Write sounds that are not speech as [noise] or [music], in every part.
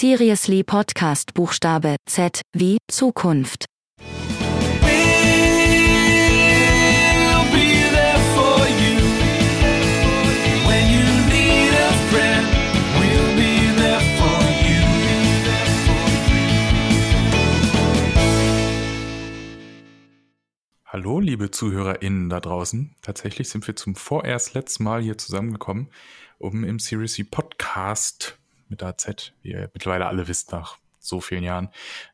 Seriously Podcast Buchstabe Z wie Zukunft. Hallo, liebe ZuhörerInnen da draußen. Tatsächlich sind wir zum vorerst letzten Mal hier zusammengekommen, um im Seriously Podcast mit AZ, wie ihr mittlerweile alle wisst, nach so vielen Jahren,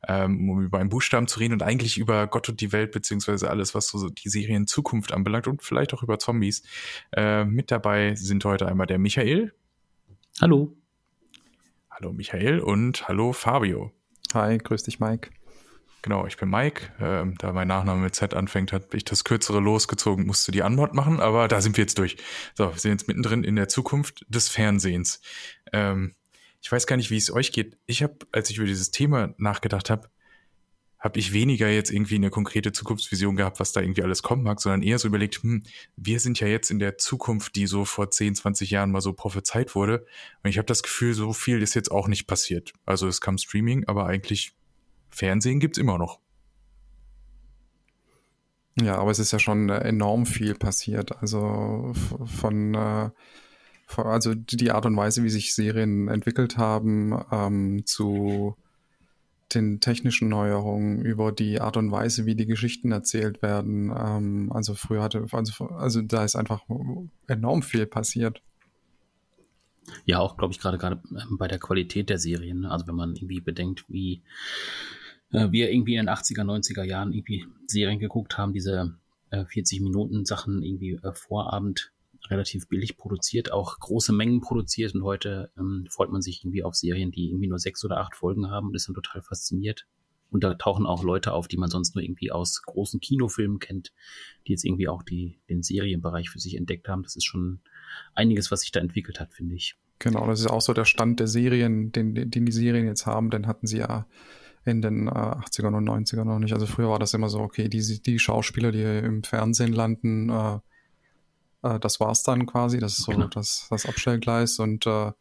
ähm, um über einen Buchstaben zu reden und eigentlich über Gott und die Welt, beziehungsweise alles, was so die Serien Zukunft anbelangt und vielleicht auch über Zombies. Äh, mit dabei sind heute einmal der Michael. Hallo. Hallo Michael und hallo Fabio. Hi, grüß dich, Mike. Genau, ich bin Mike. Ähm, da mein Nachname mit Z anfängt, habe ich das Kürzere losgezogen, musste die Antwort machen, aber da sind wir jetzt durch. So, wir sind jetzt mittendrin in der Zukunft des Fernsehens. Ähm, ich weiß gar nicht, wie es euch geht. Ich habe, als ich über dieses Thema nachgedacht habe, habe ich weniger jetzt irgendwie eine konkrete Zukunftsvision gehabt, was da irgendwie alles kommen mag, sondern eher so überlegt, hm, wir sind ja jetzt in der Zukunft, die so vor 10, 20 Jahren mal so prophezeit wurde. Und ich habe das Gefühl, so viel ist jetzt auch nicht passiert. Also es kam Streaming, aber eigentlich Fernsehen gibt's immer noch. Ja, aber es ist ja schon äh, enorm viel passiert. Also von, äh, also die Art und Weise, wie sich Serien entwickelt haben, ähm, zu den technischen Neuerungen, über die Art und Weise, wie die Geschichten erzählt werden. Ähm, also früher hatte, also, also da ist einfach enorm viel passiert. Ja, auch glaube ich gerade gerade bei der Qualität der Serien. ne? Also wenn man irgendwie bedenkt, wie äh, wir irgendwie in den 80er, 90er Jahren irgendwie Serien geguckt haben, diese äh, 40 Minuten Sachen irgendwie äh, Vorabend relativ billig produziert, auch große Mengen produziert und heute ähm, freut man sich irgendwie auf Serien, die irgendwie nur sechs oder acht Folgen haben und ist dann total fasziniert. Und da tauchen auch Leute auf, die man sonst nur irgendwie aus großen Kinofilmen kennt, die jetzt irgendwie auch die, den Serienbereich für sich entdeckt haben. Das ist schon einiges, was sich da entwickelt hat, finde ich. Genau, das ist auch so der Stand der Serien, den, den die Serien jetzt haben, den hatten sie ja in den äh, 80ern und 90ern noch nicht. Also früher war das immer so, okay, die, die Schauspieler, die im Fernsehen landen, äh, äh, das war's dann quasi, das ist so Genau. das, das Abstellgleis und äh,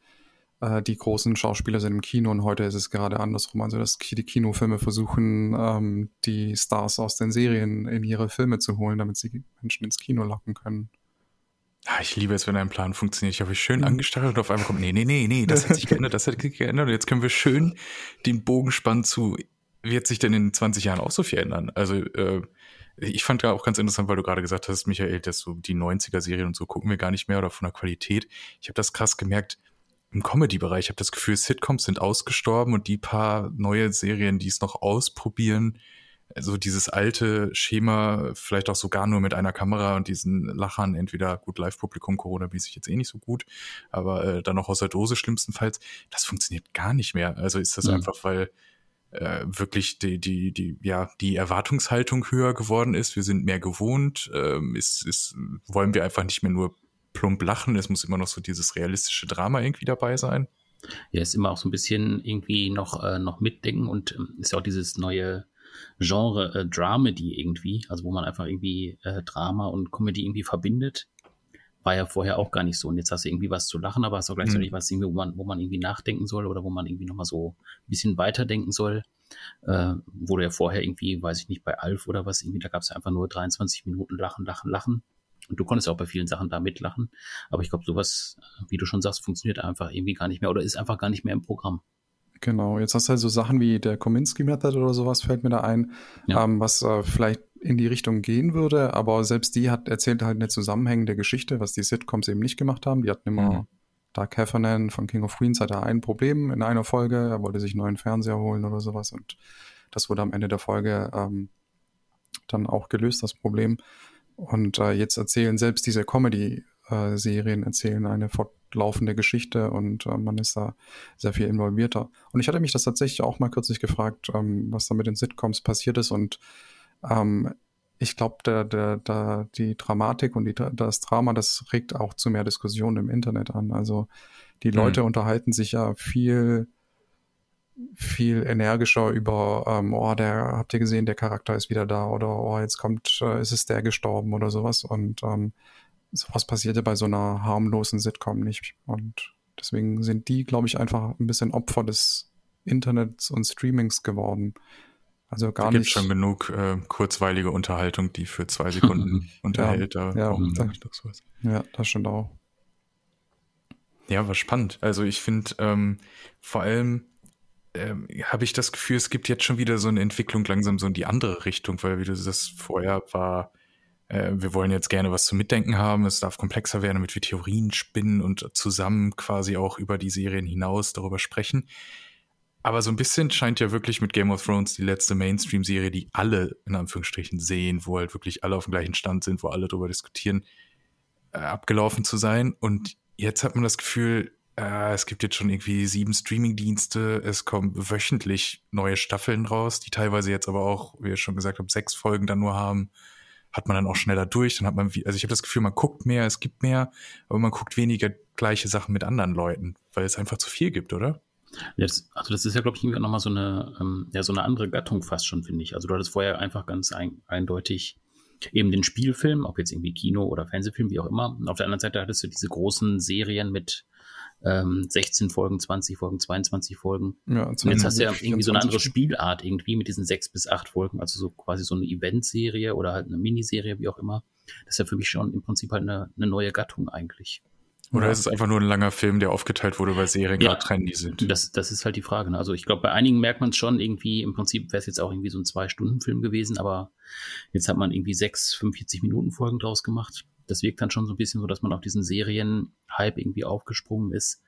äh, die großen Schauspieler sind im Kino und heute ist es gerade andersrum. Also dass die Kinofilme versuchen, ähm, die Stars aus den Serien in ihre Filme zu holen, damit sie Menschen ins Kino locken können. Ah, ich liebe es, wenn ein Plan funktioniert. Ich habe mich schön Mhm. angestachelt und auf einmal kommt, nee, nee, nee, nee, das hat sich [laughs] geändert, das hat sich geändert. Und jetzt können wir schön den Bogen spannen zu, wird sich denn in 20 Jahren auch so viel ändern? Also, äh, ich fand ja auch ganz interessant, weil du gerade gesagt hast, Michael, dass so die 90er-Serien und so gucken wir gar nicht mehr oder von der Qualität. Ich habe das krass gemerkt im Comedy-Bereich. Ich habe das Gefühl, Sitcoms sind ausgestorben und die paar neue Serien, die es noch ausprobieren, also dieses alte Schema, vielleicht auch sogar nur mit einer Kamera und diesen Lachern, entweder gut Live-Publikum, Corona-mäßig jetzt eh nicht so gut, aber äh, dann noch aus der Dose schlimmstenfalls, das funktioniert gar nicht mehr. Also ist das Mhm. einfach, weil äh, wirklich die, die, die, ja, die Erwartungshaltung höher geworden ist. Wir sind mehr gewohnt. Ähm, ist, ist, wollen wir einfach nicht mehr nur plump lachen. Es muss immer noch so dieses realistische Drama irgendwie dabei sein. Ja, ist immer auch so ein bisschen irgendwie noch, äh, noch mitdenken und ähm, ist ja auch dieses neue Genre äh, Dramedy irgendwie, also wo man einfach irgendwie äh, Drama und Comedy irgendwie verbindet. War ja vorher auch gar nicht so. Und jetzt hast du irgendwie was zu lachen, aber hast auch gleichzeitig Mhm. was, irgendwie, wo, man, wo man irgendwie nachdenken soll oder wo man irgendwie nochmal so ein bisschen weiterdenken soll. Äh, du ja vorher irgendwie, weiß ich nicht, bei Alf oder was, irgendwie, da gab es ja einfach nur 23 Minuten Lachen, Lachen, Lachen. Und du konntest auch bei vielen Sachen da mitlachen. Aber ich glaube, sowas, wie du schon sagst, funktioniert einfach irgendwie gar nicht mehr oder ist einfach gar nicht mehr im Programm. Genau, jetzt hast du halt so Sachen wie der Kominsky Method oder sowas fällt mir da ein, Ja. ähm, was äh, vielleicht in die Richtung gehen würde, aber selbst die hat erzählt halt eine zusammenhängende Geschichte, was die Sitcoms eben nicht gemacht haben. Die hatten immer Mhm. Doug Heffernan von King of Queens hatte ein Problem in einer Folge, er wollte sich einen neuen Fernseher holen oder sowas und das wurde am Ende der Folge ähm, dann auch gelöst, das Problem. Und äh, jetzt erzählen selbst diese Comedy-Serien erzählen eine fortlaufende Geschichte und äh, man ist da sehr viel involvierter. Und ich hatte mich das tatsächlich auch mal kürzlich gefragt, ähm, was da mit den Sitcoms passiert ist. Und ähm, ich glaube, der, der, der, die Dramatik und die, das Drama, das regt auch zu mehr Diskussionen im Internet an. Also die Leute unterhalten sich ja viel viel energischer über, ähm, oh, der, habt ihr gesehen, der Charakter ist wieder da oder oh, jetzt kommt, äh, ist es der gestorben oder sowas. Und ähm, sowas passiert ja bei so einer harmlosen Sitcom nicht. Und deswegen sind die, glaube ich, einfach ein bisschen Opfer des Internets und Streamings geworden. Also gar Da gibt nicht. schon genug äh, kurzweilige Unterhaltung, die für zwei Sekunden [laughs] unterhält. Da ja, braucht man nicht noch sowas. Ja, das stimmt auch. Ja, war spannend. Also ich finde ähm, vor allem ähm, habe ich das Gefühl, es gibt jetzt schon wieder so eine Entwicklung langsam so in die andere Richtung, weil wie du das vorher war, äh, wir wollen jetzt gerne was zum Mitdenken haben, es darf komplexer werden, damit wir Theorien spinnen und zusammen quasi auch über die Serien hinaus darüber sprechen. Aber so ein bisschen scheint ja wirklich mit Game of Thrones die letzte Mainstream-Serie, die alle in Anführungsstrichen sehen, wo halt wirklich alle auf dem gleichen Stand sind, wo alle darüber diskutieren, äh, abgelaufen zu sein. Und jetzt hat man das Gefühl, äh, es gibt jetzt schon irgendwie sieben Streaming-Dienste, es kommen wöchentlich neue Staffeln raus, die teilweise jetzt aber auch, wie ihr schon gesagt habt, sechs Folgen dann nur haben. Hat man dann auch schneller durch, dann hat man, also ich habe das Gefühl, man guckt mehr, es gibt mehr, aber man guckt weniger gleiche Sachen mit anderen Leuten, weil es einfach zu viel gibt, oder? Jetzt, also das ist ja, glaube ich, irgendwie auch nochmal so eine, ähm, ja, so eine andere Gattung fast schon, finde ich. Also du hattest vorher einfach ganz ein, eindeutig eben den Spielfilm, ob jetzt irgendwie Kino oder Fernsehfilm, wie auch immer. Und auf der anderen Seite hattest du diese großen Serien mit ähm, 16 Folgen, 20 Folgen, 22 Folgen. Ja, Und jetzt hast du ja 24 irgendwie so eine andere. Spielart irgendwie mit diesen sechs bis acht Folgen, also so quasi so eine Eventserie oder halt eine Miniserie, wie auch immer. Das ist ja für mich schon im Prinzip halt eine, eine neue Gattung eigentlich. Oder Ja. ist es einfach nur ein langer Film, der aufgeteilt wurde, weil Serien Ja. gerade trendy sind? Das, das ist halt die Frage. Ne? Also ich glaube, bei einigen merkt man es schon irgendwie, im Prinzip wäre es jetzt auch irgendwie so ein Zwei-Stunden-Film gewesen, aber jetzt hat man irgendwie sechs, 45 Minuten Folgen draus gemacht. Das wirkt dann schon so ein bisschen so, dass man auf diesen Serien-Hype irgendwie aufgesprungen ist.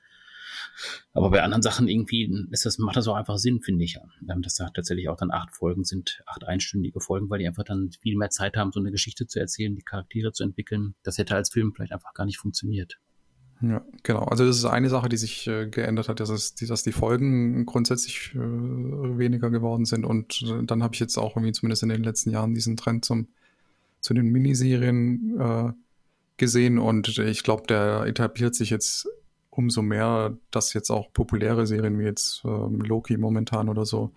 Aber bei anderen Sachen irgendwie ist das, macht das auch einfach Sinn, finde ich. Ähm, Dass da tatsächlich auch dann acht Folgen sind, acht einstündige Folgen, weil die einfach dann viel mehr Zeit haben, so eine Geschichte zu erzählen, die Charaktere zu entwickeln. Das hätte als Film vielleicht einfach gar nicht funktioniert. Ja, genau. Also das ist eine Sache, die sich äh, geändert hat, dass, es, die, dass die Folgen grundsätzlich äh, weniger geworden sind. Und äh, dann habe ich jetzt auch irgendwie zumindest in den letzten Jahren diesen Trend zum, zu den Miniserien äh, gesehen. Und ich glaube, der etabliert sich jetzt umso mehr, dass jetzt auch populäre Serien wie jetzt ähm, Loki momentan oder so,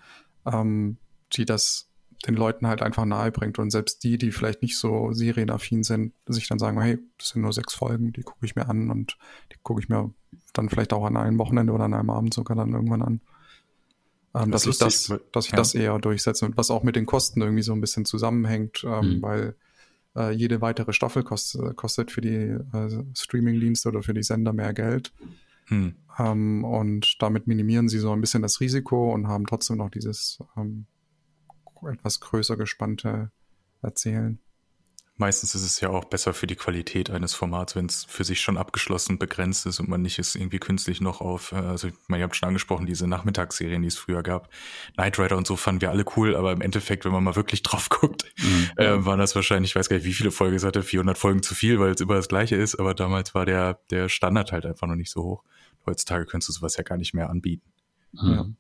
ähm, die das den Leuten halt einfach nahe bringt und selbst die, die vielleicht nicht so serienaffin sind, sich dann sagen, hey, das sind nur sechs Folgen, die gucke ich mir an und die gucke ich mir dann vielleicht auch an einem Wochenende oder an einem Abend sogar dann irgendwann an. Ähm, Das dass ist ich das, dass ich ja. das eher durchsetze und was auch mit den Kosten irgendwie so ein bisschen zusammenhängt, ähm, Mhm. weil äh, jede weitere Staffel kostet, kostet für die äh, Streamingdienste oder für die Sender mehr Geld. Hm. Ähm, und damit minimieren sie so ein bisschen das Risiko und haben trotzdem noch dieses ähm, etwas größer gespannte Erzählen. Meistens ist es ja auch besser für die Qualität eines Formats, wenn es für sich schon abgeschlossen begrenzt ist und man nicht es irgendwie künstlich noch auf, äh, also ich meine, ihr habt schon angesprochen, diese Nachmittagsserien, die es früher gab. Knight Rider und so fanden wir alle cool, aber im Endeffekt, wenn man mal wirklich [laughs] drauf guckt, Mhm. äh, waren das wahrscheinlich, ich weiß gar nicht, wie viele Folgen es hatte, 400 Folgen zu viel, weil es immer das gleiche ist, aber damals war der, der Standard halt einfach noch nicht so hoch. Heutzutage könntest du sowas ja gar nicht mehr anbieten. Mhm.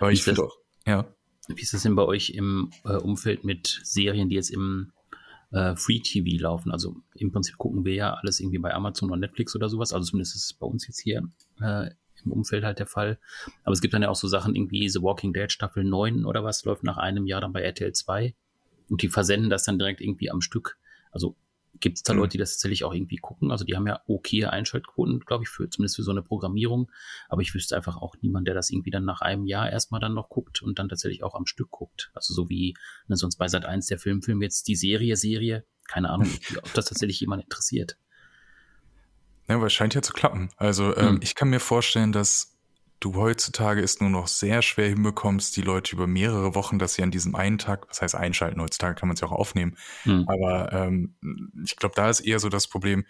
Aber Wie ich das? finde auch, ja. Wie ist das denn bei euch im äh, Umfeld mit Serien, die jetzt im äh, Free TV laufen? Also im Prinzip gucken wir ja alles irgendwie bei Amazon oder Netflix oder sowas. Also zumindest ist es bei uns jetzt hier äh, im Umfeld halt der Fall. Aber es gibt dann ja auch so Sachen irgendwie The Walking Dead Staffel 9 oder was läuft nach einem Jahr dann bei RTL 2 und die versenden das dann direkt irgendwie am Stück. Also gibt es da Mhm. Leute, die das tatsächlich auch irgendwie gucken? Also die haben ja okay Einschaltquoten, glaube ich, für zumindest für so eine Programmierung. Aber ich wüsste einfach auch niemand, der das irgendwie dann nach einem Jahr erstmal dann noch guckt und dann tatsächlich auch am Stück guckt. Also so wie ne, sonst bei Sat 1 der Filmfilm jetzt die Serie, Serie. Keine Ahnung, [laughs] ob das tatsächlich jemand interessiert. Ja, aber es scheint ja zu klappen. Also ähm, Hm. ich kann mir vorstellen, dass du heutzutage es nur noch sehr schwer hinbekommst, die Leute über mehrere Wochen, dass sie an diesem einen Tag, was heißt einschalten, heutzutage kann man es ja auch aufnehmen, Hm. aber ähm, ich glaube, da ist eher so das Problem,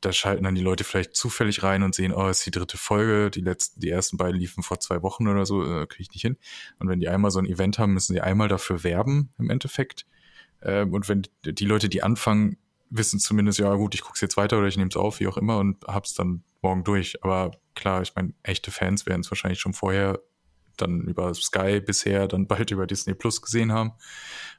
da schalten dann die Leute vielleicht zufällig rein und sehen, oh, es ist die dritte Folge, die letzten, die ersten beiden liefen vor zwei Wochen oder so, äh, kriege ich nicht hin. Und wenn die einmal so ein Event haben, müssen sie einmal dafür werben im Endeffekt. Ähm, und wenn die Leute, die anfangen, wissen zumindest, ja gut, ich gucke es jetzt weiter oder ich nehme es auf, wie auch immer, und hab's dann morgen durch. Aber klar, ich meine, echte Fans werden es wahrscheinlich schon vorher dann über Sky bisher, dann [laughs] bald über Disney Plus gesehen haben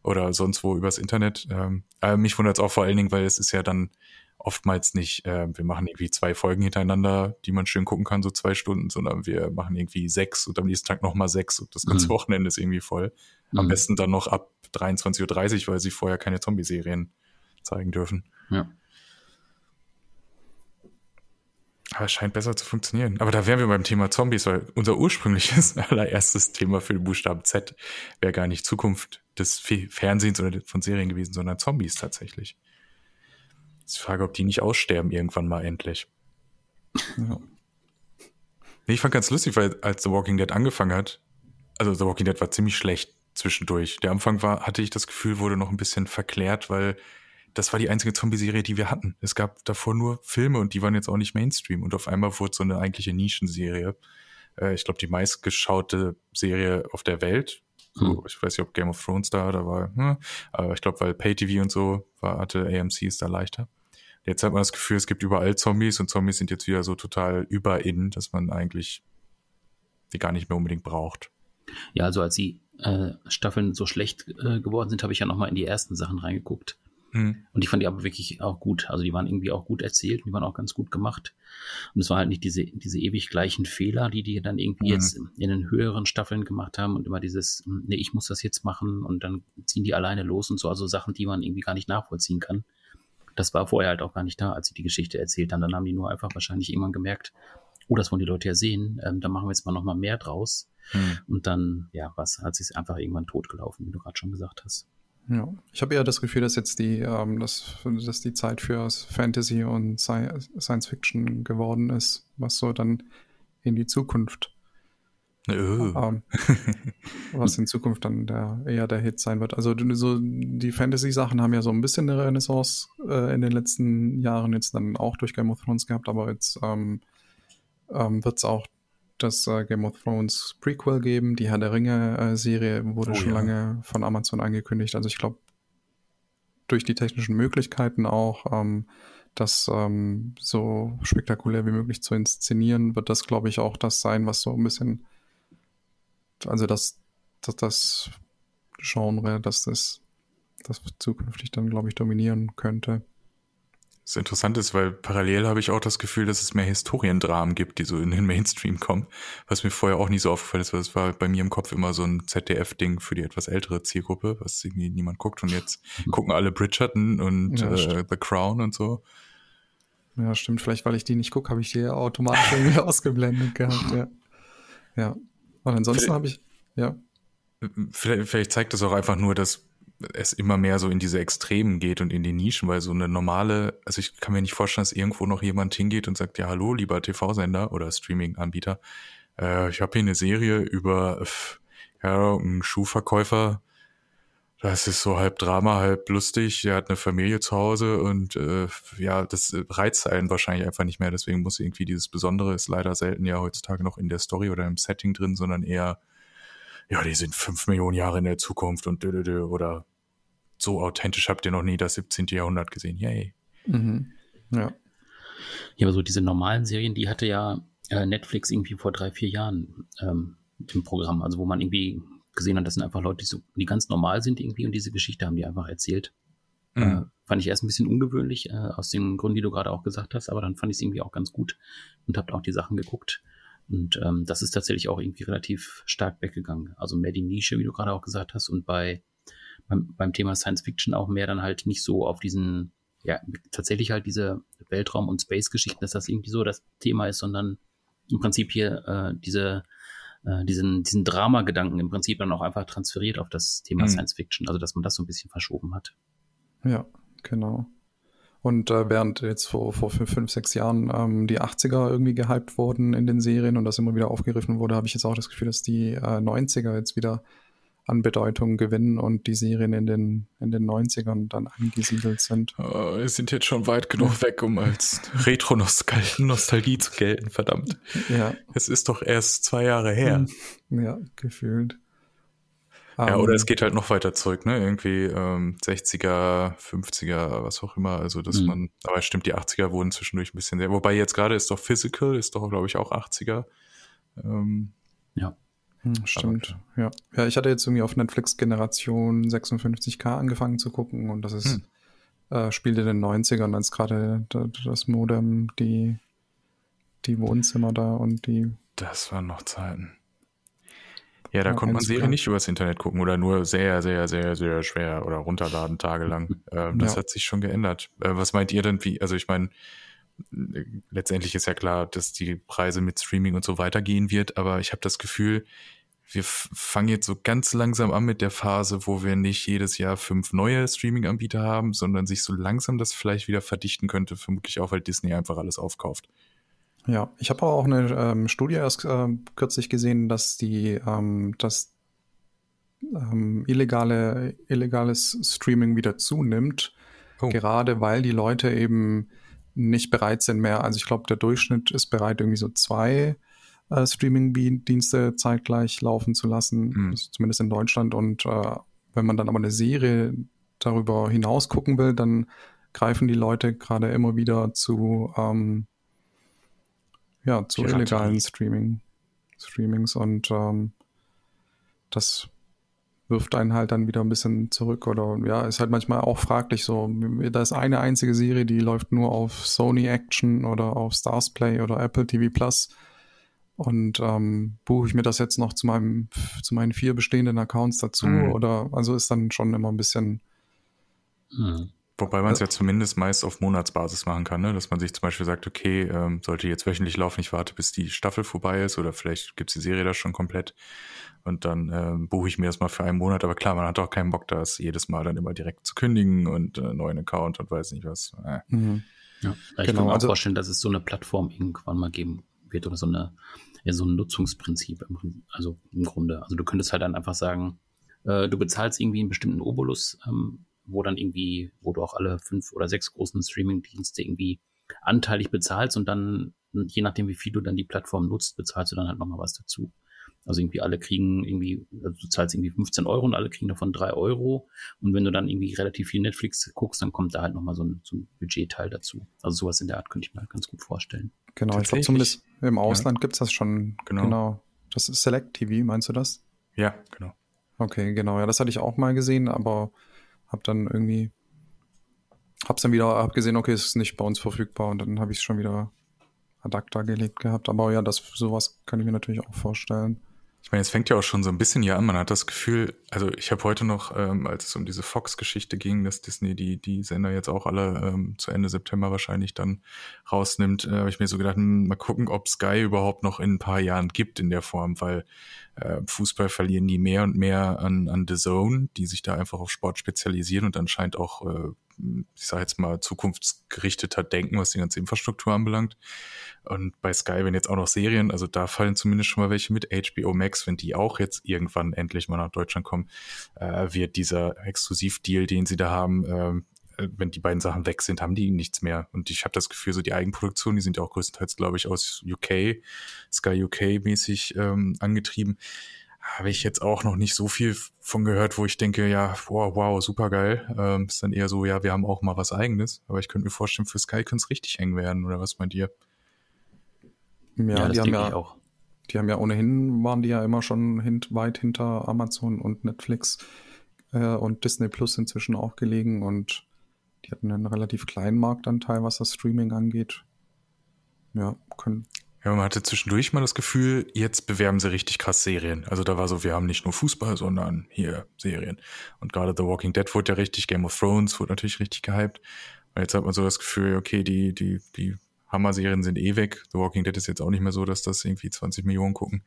oder sonst wo übers Internet. Ähm, aber mich wundert es auch vor allen Dingen, weil es ist ja dann oftmals nicht, äh, wir machen irgendwie zwei Folgen hintereinander, die man schön gucken kann, so zwei Stunden, sondern wir machen irgendwie sechs und am nächsten Tag nochmal sechs und das ganze Mhm. Wochenende ist irgendwie voll. Am Mhm. besten dann noch ab 23.30 Uhr, weil sie vorher keine Zombie-Serien zeigen dürfen. Ja. Aber es scheint besser zu funktionieren. Aber da wären wir beim Thema Zombies, weil unser ursprüngliches [laughs] allererstes Thema für den Buchstaben Z wäre gar nicht Zukunft des Fe- Fernsehens oder von Serien gewesen, sondern Zombies tatsächlich. Ist die Frage, ob die nicht aussterben irgendwann mal endlich. Ja. Nee, ich fand ganz lustig, weil als The Walking Dead angefangen hat, also The Walking Dead war ziemlich schlecht zwischendurch. Der Anfang war, hatte ich das Gefühl, wurde noch ein bisschen verklärt, weil das war die einzige Zombie-Serie, die wir hatten. Es gab davor nur Filme und die waren jetzt auch nicht Mainstream. Und auf einmal wurde so eine eigentliche Nischenserie. Äh, ich glaube, die meistgeschaute Serie auf der Welt. So, Hm. Ich weiß nicht, ob Game of Thrones da, da war, hm, aber ich glaube, weil Pay-TV und so war, hatte AMC es da leichter. Jetzt hat man das Gefühl, es gibt überall Zombies und Zombies sind jetzt wieder so total überin, dass man eigentlich die gar nicht mehr unbedingt braucht. Ja, also als die äh, Staffeln so schlecht äh, geworden sind, habe ich ja nochmal in die ersten Sachen reingeguckt. Hm. Und ich fand die aber wirklich auch gut. Also die waren irgendwie auch gut erzählt, die waren auch ganz gut gemacht. Und es war halt nicht diese, diese ewig gleichen Fehler, die die dann irgendwie Mhm. jetzt in den höheren Staffeln gemacht haben und immer dieses, hm, nee, ich muss das jetzt machen und dann ziehen die alleine los und so, also Sachen, die man irgendwie gar nicht nachvollziehen kann. Das war vorher halt auch gar nicht da, als sie die Geschichte erzählt haben. Dann haben die nur einfach wahrscheinlich irgendwann gemerkt, oh, das wollen die Leute ja sehen, ähm, da machen wir jetzt mal noch mal mehr draus. Hm. Und dann, ja, was hat sich einfach irgendwann totgelaufen, wie du gerade schon gesagt hast. Ja, ich habe eher das Gefühl, dass jetzt die, ähm, dass, dass die Zeit für Fantasy und Sci Science Fiction geworden ist, was so dann in die Zukunft, Oh. ähm, [laughs] was in Zukunft dann der, eher der Hit sein wird. Also so die Fantasy-Sachen haben ja so ein bisschen eine Renaissance äh, in den letzten Jahren jetzt dann auch durch Game of Thrones gehabt, aber jetzt ähm, ähm, wird es auch das äh, Game of Thrones Prequel geben. Die Herr der Ringe-Serie wurde Oh schon ja. lange von Amazon angekündigt. Also ich glaube, durch die technischen Möglichkeiten auch, ähm, das ähm, so spektakulär wie möglich zu inszenieren, wird das, glaube ich, auch das sein, was so ein bisschen, also das, das, das Genre, dass das, das zukünftig dann, glaube ich, dominieren könnte. Das Interessante ist, weil parallel habe ich auch das Gefühl, dass es mehr Historiendramen gibt, die so in den Mainstream kommen, was mir vorher auch nie so aufgefallen ist, weil es war bei mir im Kopf immer so ein ZDF-Ding für die etwas ältere Zielgruppe, was irgendwie niemand guckt und jetzt gucken alle Bridgerton und Ja, äh. The Crown und so. Ja, stimmt. Vielleicht, weil ich die nicht gucke, habe ich die automatisch irgendwie [laughs] ausgeblendet gehabt, ja. Ja. Und ansonsten habe ich, ja. Vielleicht, vielleicht zeigt das auch einfach nur, dass es immer mehr so in diese Extremen geht und in die Nischen, weil so eine normale, also ich kann mir nicht vorstellen, dass irgendwo noch jemand hingeht und sagt, ja, hallo, lieber TV-Sender oder Streaming-Anbieter, äh, ich habe hier eine Serie über ja, einen Schuhverkäufer, das ist so halb Drama, halb lustig, der hat eine Familie zu Hause und äh, ja, das reizt einen wahrscheinlich einfach nicht mehr, deswegen muss irgendwie dieses Besondere ist leider selten ja heutzutage noch in der Story oder im Setting drin, sondern eher ja, die sind fünf Millionen Jahre in der Zukunft und dö, dö, dö, oder so authentisch habt ihr noch nie das 17. Jahrhundert gesehen. Yay. Mhm. Ja. Ja, aber so diese normalen Serien, die hatte ja äh, Netflix irgendwie vor drei, vier Jahren ähm, im Programm. Also wo man irgendwie gesehen hat, das sind einfach Leute, die, so, die ganz normal sind irgendwie und diese Geschichte haben die einfach erzählt. Äh, Mhm. fand ich erst ein bisschen ungewöhnlich, äh, aus den Gründen, die du gerade auch gesagt hast, aber dann fand ich es irgendwie auch ganz gut und habt auch die Sachen geguckt. Und ähm, das ist tatsächlich auch irgendwie relativ stark weggegangen. Also mehr die Nische, wie du gerade auch gesagt hast, und bei beim, beim Thema Science Fiction auch mehr dann halt nicht so auf diesen, ja, tatsächlich halt diese Weltraum- und Space-Geschichten, dass das irgendwie so das Thema ist, sondern im Prinzip hier äh, diese, äh, diesen, diesen Drama-Gedanken im Prinzip dann auch einfach transferiert auf das Thema Mhm. Science Fiction, also dass man das so ein bisschen verschoben hat. Ja, genau. Und äh, während jetzt vor, vor fünf, fünf, sechs Jahren ähm, die 80er irgendwie gehypt wurden in den Serien und das immer wieder aufgegriffen wurde, habe ich jetzt auch das Gefühl, dass die äh, 90er jetzt wieder an Bedeutung gewinnen und die Serien in den, in den 90ern dann angesiedelt sind. Oh, wir sind jetzt schon weit genug weg, um als Retro-Nostalgie zu gelten, verdammt. Ja, Es ist doch erst zwei Jahre her. ja, gefühlt. Ja, Ähm, oder es geht halt noch weiter zurück, ne? Irgendwie ähm, 60er, 50er, was auch immer. Also, dass Mhm. man, aber stimmt, die 80er wurden zwischendurch ein bisschen sehr. Wobei jetzt gerade ist doch Physical, ist doch, glaube ich, auch 80er. Ähm, Hm, Stimmt, ja. Ja, ich hatte jetzt irgendwie auf Netflix Generation 56K angefangen zu gucken und das ist, Hm. äh, spielt in den 90ern, als gerade da- das Modem, die, die Wohnzimmer da und die, Das waren noch Zeiten. Ja, da Ja, konnte man Serien nicht übers Internet gucken oder nur sehr, sehr, sehr, sehr schwer oder runterladen tagelang. [laughs] Ähm, das Ja. hat sich schon geändert. Äh, was meint ihr denn, wie, also ich meine, letztendlich ist ja klar, dass die Preise mit Streaming und so weitergehen wird, aber ich habe das Gefühl, wir fangen jetzt so ganz langsam an mit der Phase, wo wir nicht jedes Jahr fünf neue Streaming-Anbieter haben, sondern sich so langsam das vielleicht wieder verdichten könnte, vermutlich auch, weil Disney einfach alles aufkauft. Ja, ich habe auch eine ähm, Studie erst ähm, kürzlich gesehen, dass die, ähm, dass ähm, illegale, illegales Streaming wieder zunimmt, Oh. gerade weil die Leute eben nicht bereit sind mehr. Also ich glaube, der Durchschnitt ist bereit, irgendwie so zwei äh, Streaming-Dienste zeitgleich laufen zu lassen, Hm. Ist zumindest in Deutschland. Und äh, wenn man dann aber eine Serie darüber hinaus gucken will, dann greifen die Leute gerade immer wieder zu ähm, ja, zu Piraterie. illegalen Streaming, Streamings und ähm, das wirft einen halt dann wieder ein bisschen zurück oder ja, ist halt manchmal auch fraglich so. Da ist eine einzige Serie, die läuft nur auf Sony Action oder auf Stars Play oder Apple TV Plus und ähm, buche ich mir das jetzt noch zu meinem zu meinen vier bestehenden Accounts dazu Mhm. oder also ist dann schon immer ein bisschen Hm. Wobei man es ja zumindest meist auf Monatsbasis machen kann, ne? dass man sich zum Beispiel sagt, okay, ähm, sollte jetzt wöchentlich laufen, ich warte, bis die Staffel vorbei ist oder vielleicht gibt's die Serie da schon komplett und dann ähm, buche ich mir das mal für einen Monat. Aber klar, man hat auch keinen Bock, das jedes Mal dann immer direkt zu kündigen und äh, neuen Account und weiß nicht was. Äh. mhm. Ja, ich Genau, kann mir auch also- vorstellen, dass es so eine Plattform irgendwann mal geben wird oder so eine, ja, so ein Nutzungsprinzip, im also im Grunde. Also du könntest halt dann einfach sagen, äh, du bezahlst irgendwie einen bestimmten Obolus, ähm, wo dann irgendwie, wo du auch alle fünf oder sechs großen Streaming-Dienste irgendwie anteilig bezahlst und dann, je nachdem wie viel du dann die Plattform nutzt, bezahlst du dann halt nochmal was dazu. Also irgendwie alle kriegen irgendwie, also du zahlst irgendwie 15 Euro und alle kriegen davon drei Euro. Und wenn du dann irgendwie relativ viel Netflix guckst, dann kommt da halt nochmal so ein, so ein Budgetteil dazu. Also sowas in der Art könnte ich mir halt ganz gut vorstellen. Genau, ich glaube zumindest im Ausland gibt's das schon. Genau. Das ist Select TV, meinst du das? Ja, genau. Okay, genau. Ja, das hatte ich auch mal gesehen, aber hab dann irgendwie, hab's dann wieder, hab gesehen, okay, es ist nicht bei uns verfügbar und dann habe ich es schon wieder ad acta gelegt gehabt. Aber ja, das sowas kann ich mir natürlich auch vorstellen. Ich meine, es fängt ja auch schon so ein bisschen hier an. Man hat das Gefühl, also ich habe heute noch, ähm, als es um diese Fox-Geschichte ging, dass Disney die, die Sender jetzt auch alle ähm, zu Ende September wahrscheinlich dann rausnimmt, äh, habe ich mir so gedacht, hm, mal gucken, ob Sky überhaupt noch in ein paar Jahren gibt in der Form, weil äh, Fußball verlieren die mehr und mehr an, an The Zone, die sich da einfach auf Sport spezialisieren und anscheinend auch, äh, ich sage jetzt mal, zukunftsgerichteter denken, was die ganze Infrastruktur anbelangt. Und bei Sky, wenn jetzt auch noch Serien, also da fallen zumindest schon mal welche mit HBO Max, wenn die auch jetzt irgendwann endlich mal nach Deutschland kommen, äh, wird dieser Exklusivdeal, den sie da haben, ähm, äh, wenn die beiden Sachen weg sind, haben die nichts mehr. Und ich habe das Gefühl, so die Eigenproduktion, die sind ja auch größtenteils, glaube ich, aus UK, Sky UK mäßig ähm, angetrieben. Habe ich jetzt auch noch nicht so viel von gehört, wo ich denke, ja, wow, wow, super geil. Ähm, ist dann eher so, ja, wir haben auch mal was eigenes. Aber ich könnte mir vorstellen, für Sky könnte es richtig eng werden, oder was meint ihr? Ja, das die haben ja, ich auch. die haben ja ohnehin, waren die ja immer schon hint, weit hinter Amazon und Netflix äh, und Disney Plus inzwischen auch gelegen und die hatten einen relativ kleinen Marktanteil, was das Streaming angeht. Ja, können, Ja, man hatte zwischendurch mal das Gefühl, jetzt bewerben sie richtig krass Serien. Also da war so, wir haben nicht nur Fußball, sondern hier Serien. Und gerade The Walking Dead wurde ja richtig, Game of Thrones wurde natürlich richtig gehypt. Und jetzt hat man so das Gefühl, okay, die, die, die Hammer-Serien sind eh weg. The Walking Dead ist jetzt auch nicht mehr so, dass das irgendwie 20 Millionen gucken.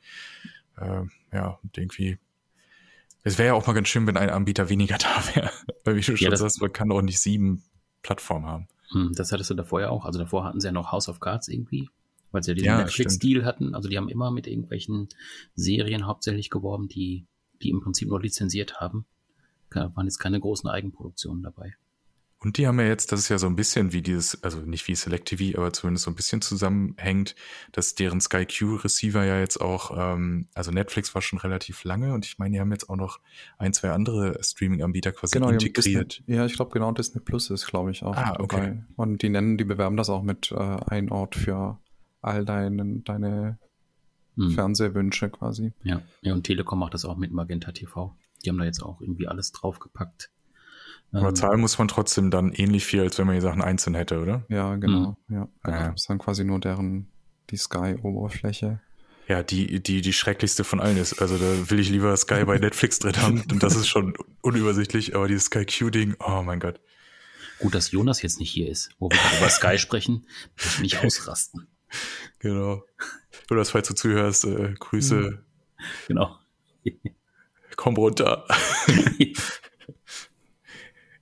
Ähm, ja, und irgendwie. Es wäre ja auch mal ganz schön, wenn ein Anbieter weniger [laughs] da wäre. Weil wie du schon das- sagst, man kann auch nicht sieben Plattformen haben. Hm, das hattest du davor ja auch. Also davor hatten sie ja noch House of Cards irgendwie, weil sie ja diesen Ja, Netflix-Deal hatten. Also die haben immer mit irgendwelchen Serien hauptsächlich geworben, die, die im Prinzip nur lizenziert haben. Da waren jetzt keine großen Eigenproduktionen dabei. Und die haben ja jetzt, das ist ja so ein bisschen wie dieses, also nicht wie Select TV, aber zumindest so ein bisschen zusammenhängt, dass deren Sky Q Receiver ja jetzt auch, ähm, also Netflix war schon relativ lange und ich meine, die haben jetzt auch noch ein, zwei andere Streaming-Anbieter quasi Genau, integriert. Disney, ja, ich glaube genau Disney Plus ist, glaube ich, auch Ah, dabei. okay. Und die nennen, die bewerben das auch mit äh, ein Ort für all deine, deine Hm. Fernsehwünsche quasi. Ja. ja, und Telekom macht das auch mit Magenta TV. Die haben da jetzt auch irgendwie alles draufgepackt. Aber Ähm, zahlen muss man trotzdem dann ähnlich viel, als wenn man die Sachen einzeln hätte, oder? Ja, genau. Ja, Ah, ja. Das ist dann quasi nur deren, die Sky-Oberfläche. Ja, die, die, die schrecklichste von allen ist. Also da will ich lieber Sky bei Netflix [laughs] drin haben und das ist schon unübersichtlich, aber dieses Sky Q-Ding, oh mein Gott. Gut, dass Jonas jetzt nicht hier ist, wo wir über Sky sprechen, wird nicht [laughs] ausrasten. [laughs] Genau. Oder falls du zuhörst, äh, Grüße, Genau. [laughs] komm runter. [laughs]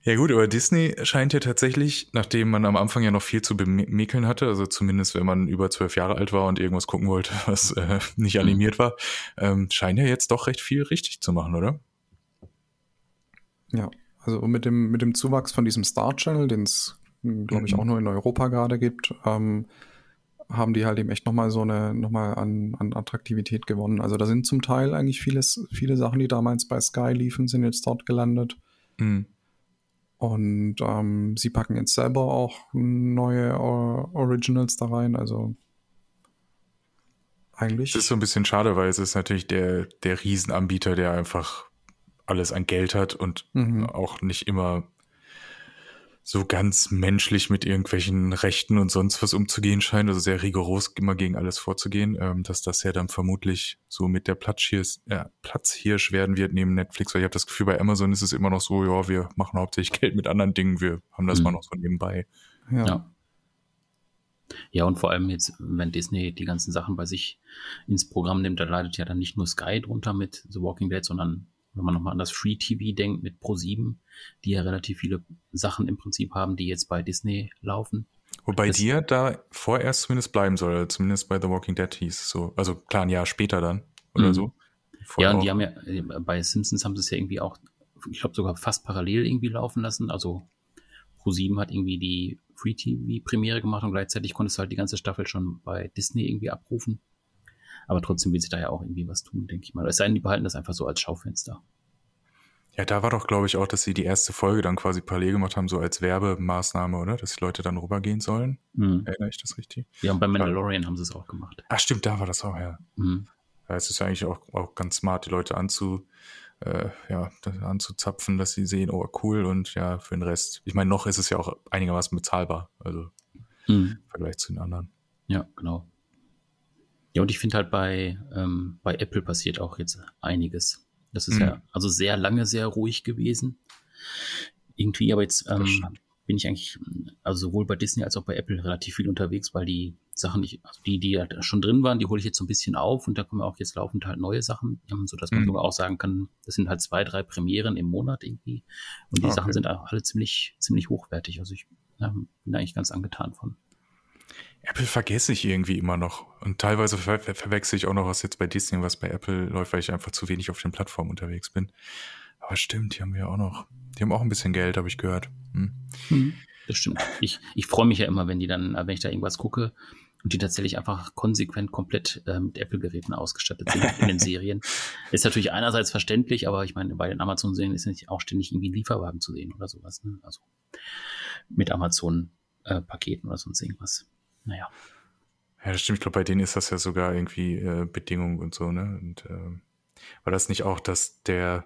Ja gut, aber Disney scheint ja tatsächlich, nachdem man am Anfang ja noch viel zu bemäkeln hatte, also zumindest wenn man über zwölf Jahre alt war und irgendwas gucken wollte, was äh, nicht animiert war, ähm, scheint ja jetzt doch recht viel richtig zu machen, oder? Ja, also mit dem, mit dem Zuwachs von diesem Star Channel, den es, glaube ich, Mhm. auch nur in Europa gerade gibt, ähm, haben die halt eben echt nochmal so eine, nochmal an, an Attraktivität gewonnen. Also da sind zum Teil eigentlich vieles, viele Sachen, die damals bei Sky liefen, sind jetzt dort gelandet. Mhm. Und ähm, sie packen jetzt selber auch neue Or Originals da rein. Also eigentlich. Es ist so ein bisschen schade, weil es ist natürlich der, der Riesenanbieter, der einfach alles an Geld hat und Mhm. auch nicht immer so ganz menschlich mit irgendwelchen Rechten und sonst was umzugehen scheint, also sehr rigoros immer gegen alles vorzugehen, ähm, dass das ja dann vermutlich so mit der Platzhirsch, ja, Platzhirsch werden wird neben Netflix, weil ich habe das Gefühl, bei Amazon ist es immer noch so, ja, wir machen hauptsächlich Geld mit anderen Dingen, wir haben das Mhm. mal noch so nebenbei. ja. Ja. Ja, und vor allem jetzt, wenn Disney die ganzen Sachen bei sich ins Programm nimmt, da leidet ja dann nicht nur Sky drunter mit The Walking Dead, sondern wenn man nochmal an das Free TV denkt mit Pro7, die ja relativ viele Sachen im Prinzip haben, die jetzt bei Disney laufen. Wobei Das- dir da vorerst zumindest bleiben soll, zumindest bei The Walking Dead hieß es so, also klar ein Jahr später dann oder Mhm. so. ja, Vorher und die haben ja, äh, bei Simpsons haben sie es ja irgendwie auch, ich glaube sogar fast parallel irgendwie laufen lassen. Also Pro7 hat irgendwie die Free TV Premiere gemacht und gleichzeitig konntest du halt die ganze Staffel schon bei Disney irgendwie abrufen. Aber trotzdem will sich da ja auch irgendwie was tun, denke ich mal. Es sei denn, die behalten das einfach so als Schaufenster. Ja, da war doch, glaube ich, auch, dass sie die erste Folge dann quasi parallel gemacht haben, so als Werbemaßnahme, oder? Dass die Leute dann rübergehen sollen. Mhm. Erinnere ich das richtig? Ja, und bei Mandalorian haben sie es auch gemacht. Ach, stimmt, da war das auch, ja. Mhm. ja es ist ja eigentlich auch, auch ganz smart, die Leute anzu, äh, ja, das anzuzapfen, dass sie sehen, oh, cool, und ja, für den Rest. Ich meine, noch ist es ja auch einigermaßen bezahlbar, also Mhm. im Vergleich zu den anderen. Ja, genau. Ja, und ich finde halt bei, ähm, bei Apple passiert auch jetzt einiges. Das ist Mhm. ja also sehr lange sehr ruhig gewesen. Irgendwie, aber jetzt ähm, bin ich eigentlich, also sowohl bei Disney als auch bei Apple relativ viel unterwegs, weil die Sachen, die, also die, die halt schon drin waren, die hole ich jetzt so ein bisschen auf und da kommen auch jetzt laufend halt neue Sachen, ähm, so dass man Mhm. sogar auch sagen kann, das sind halt zwei, drei Premieren im Monat irgendwie. Und die Ah, okay. Sachen sind auch alle ziemlich, ziemlich hochwertig. Also ich ähm, bin da eigentlich ganz angetan von. Apple vergesse ich irgendwie immer noch. Und teilweise ver ver verwechsel ich auch noch, was jetzt bei Disney und was bei Apple läuft, weil ich einfach zu wenig auf den Plattformen unterwegs bin. Aber stimmt, die haben wir auch noch. Die haben auch ein bisschen Geld, habe ich gehört. Hm. Das stimmt. Ich, ich freue mich ja immer, wenn die dann, äh, wenn ich da irgendwas gucke und die tatsächlich einfach konsequent komplett äh, mit Apple-Geräten ausgestattet sind in den [laughs] Serien. Ist natürlich einerseits verständlich, aber ich meine, bei den Amazon-Serien ist nicht auch ständig irgendwie ein Lieferwagen zu sehen oder sowas. Ne? Also mit Amazon-Paketen oder sonst irgendwas. Naja. Ja, das stimmt. Ich glaube, bei denen ist das ja sogar irgendwie äh, Bedingung und so, ne? Und ähm, war das nicht auch, dass der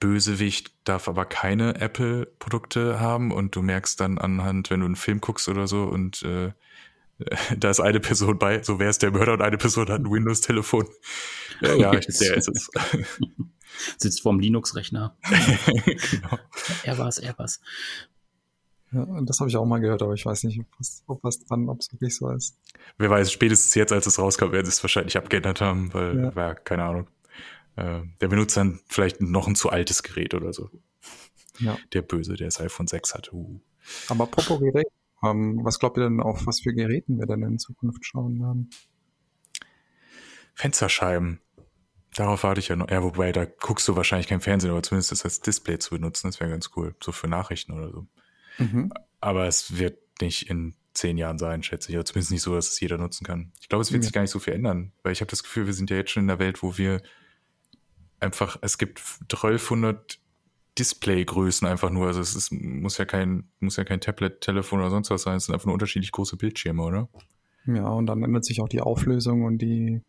Bösewicht darf aber keine Apple-Produkte haben und du merkst dann anhand, wenn du einen Film guckst oder so und äh, [laughs] da ist eine Person bei, so wer ist der Mörder und eine Person hat ein Windows-Telefon. Ja, ja, ich, [laughs] der ist es. Sitzt vorm Linux-Rechner. [laughs] genau. Er war's, er war's. Ja, das habe ich auch mal gehört, aber ich weiß nicht, ob was, dran, ob es wirklich so ist. Wer weiß, spätestens jetzt, als es rauskam, werden sie es wahrscheinlich abgeändert haben, weil, Ja. ja. keine Ahnung. Äh, der benutzt dann vielleicht noch ein zu altes Gerät oder so. Ja. Der Böse, der das iPhone 6 hat. Uh. Aber apropos Gerät, ähm, was glaubt ihr denn, auf was für Geräten wir denn in Zukunft schauen werden? Fensterscheiben. Darauf warte ich ja noch. Ja, wobei, da guckst du wahrscheinlich kein Fernsehen, aber zumindest das als Display zu benutzen, das wäre ganz cool. So für Nachrichten oder so. Mhm. Aber es wird nicht in zehn Jahren sein, schätze ich. Oder zumindest nicht so, dass es jeder nutzen kann. Ich glaube, es wird Ja. sich gar nicht so viel ändern, weil ich habe das Gefühl, wir sind ja jetzt schon in der Welt, wo wir einfach, es gibt 1200 Displaygrößen einfach nur. Also es ist, muss ja kein, muss ja kein Tablet, Telefon oder sonst was sein. Es sind einfach nur unterschiedlich große Bildschirme, oder? Ja, und dann ändert sich auch die Auflösung und die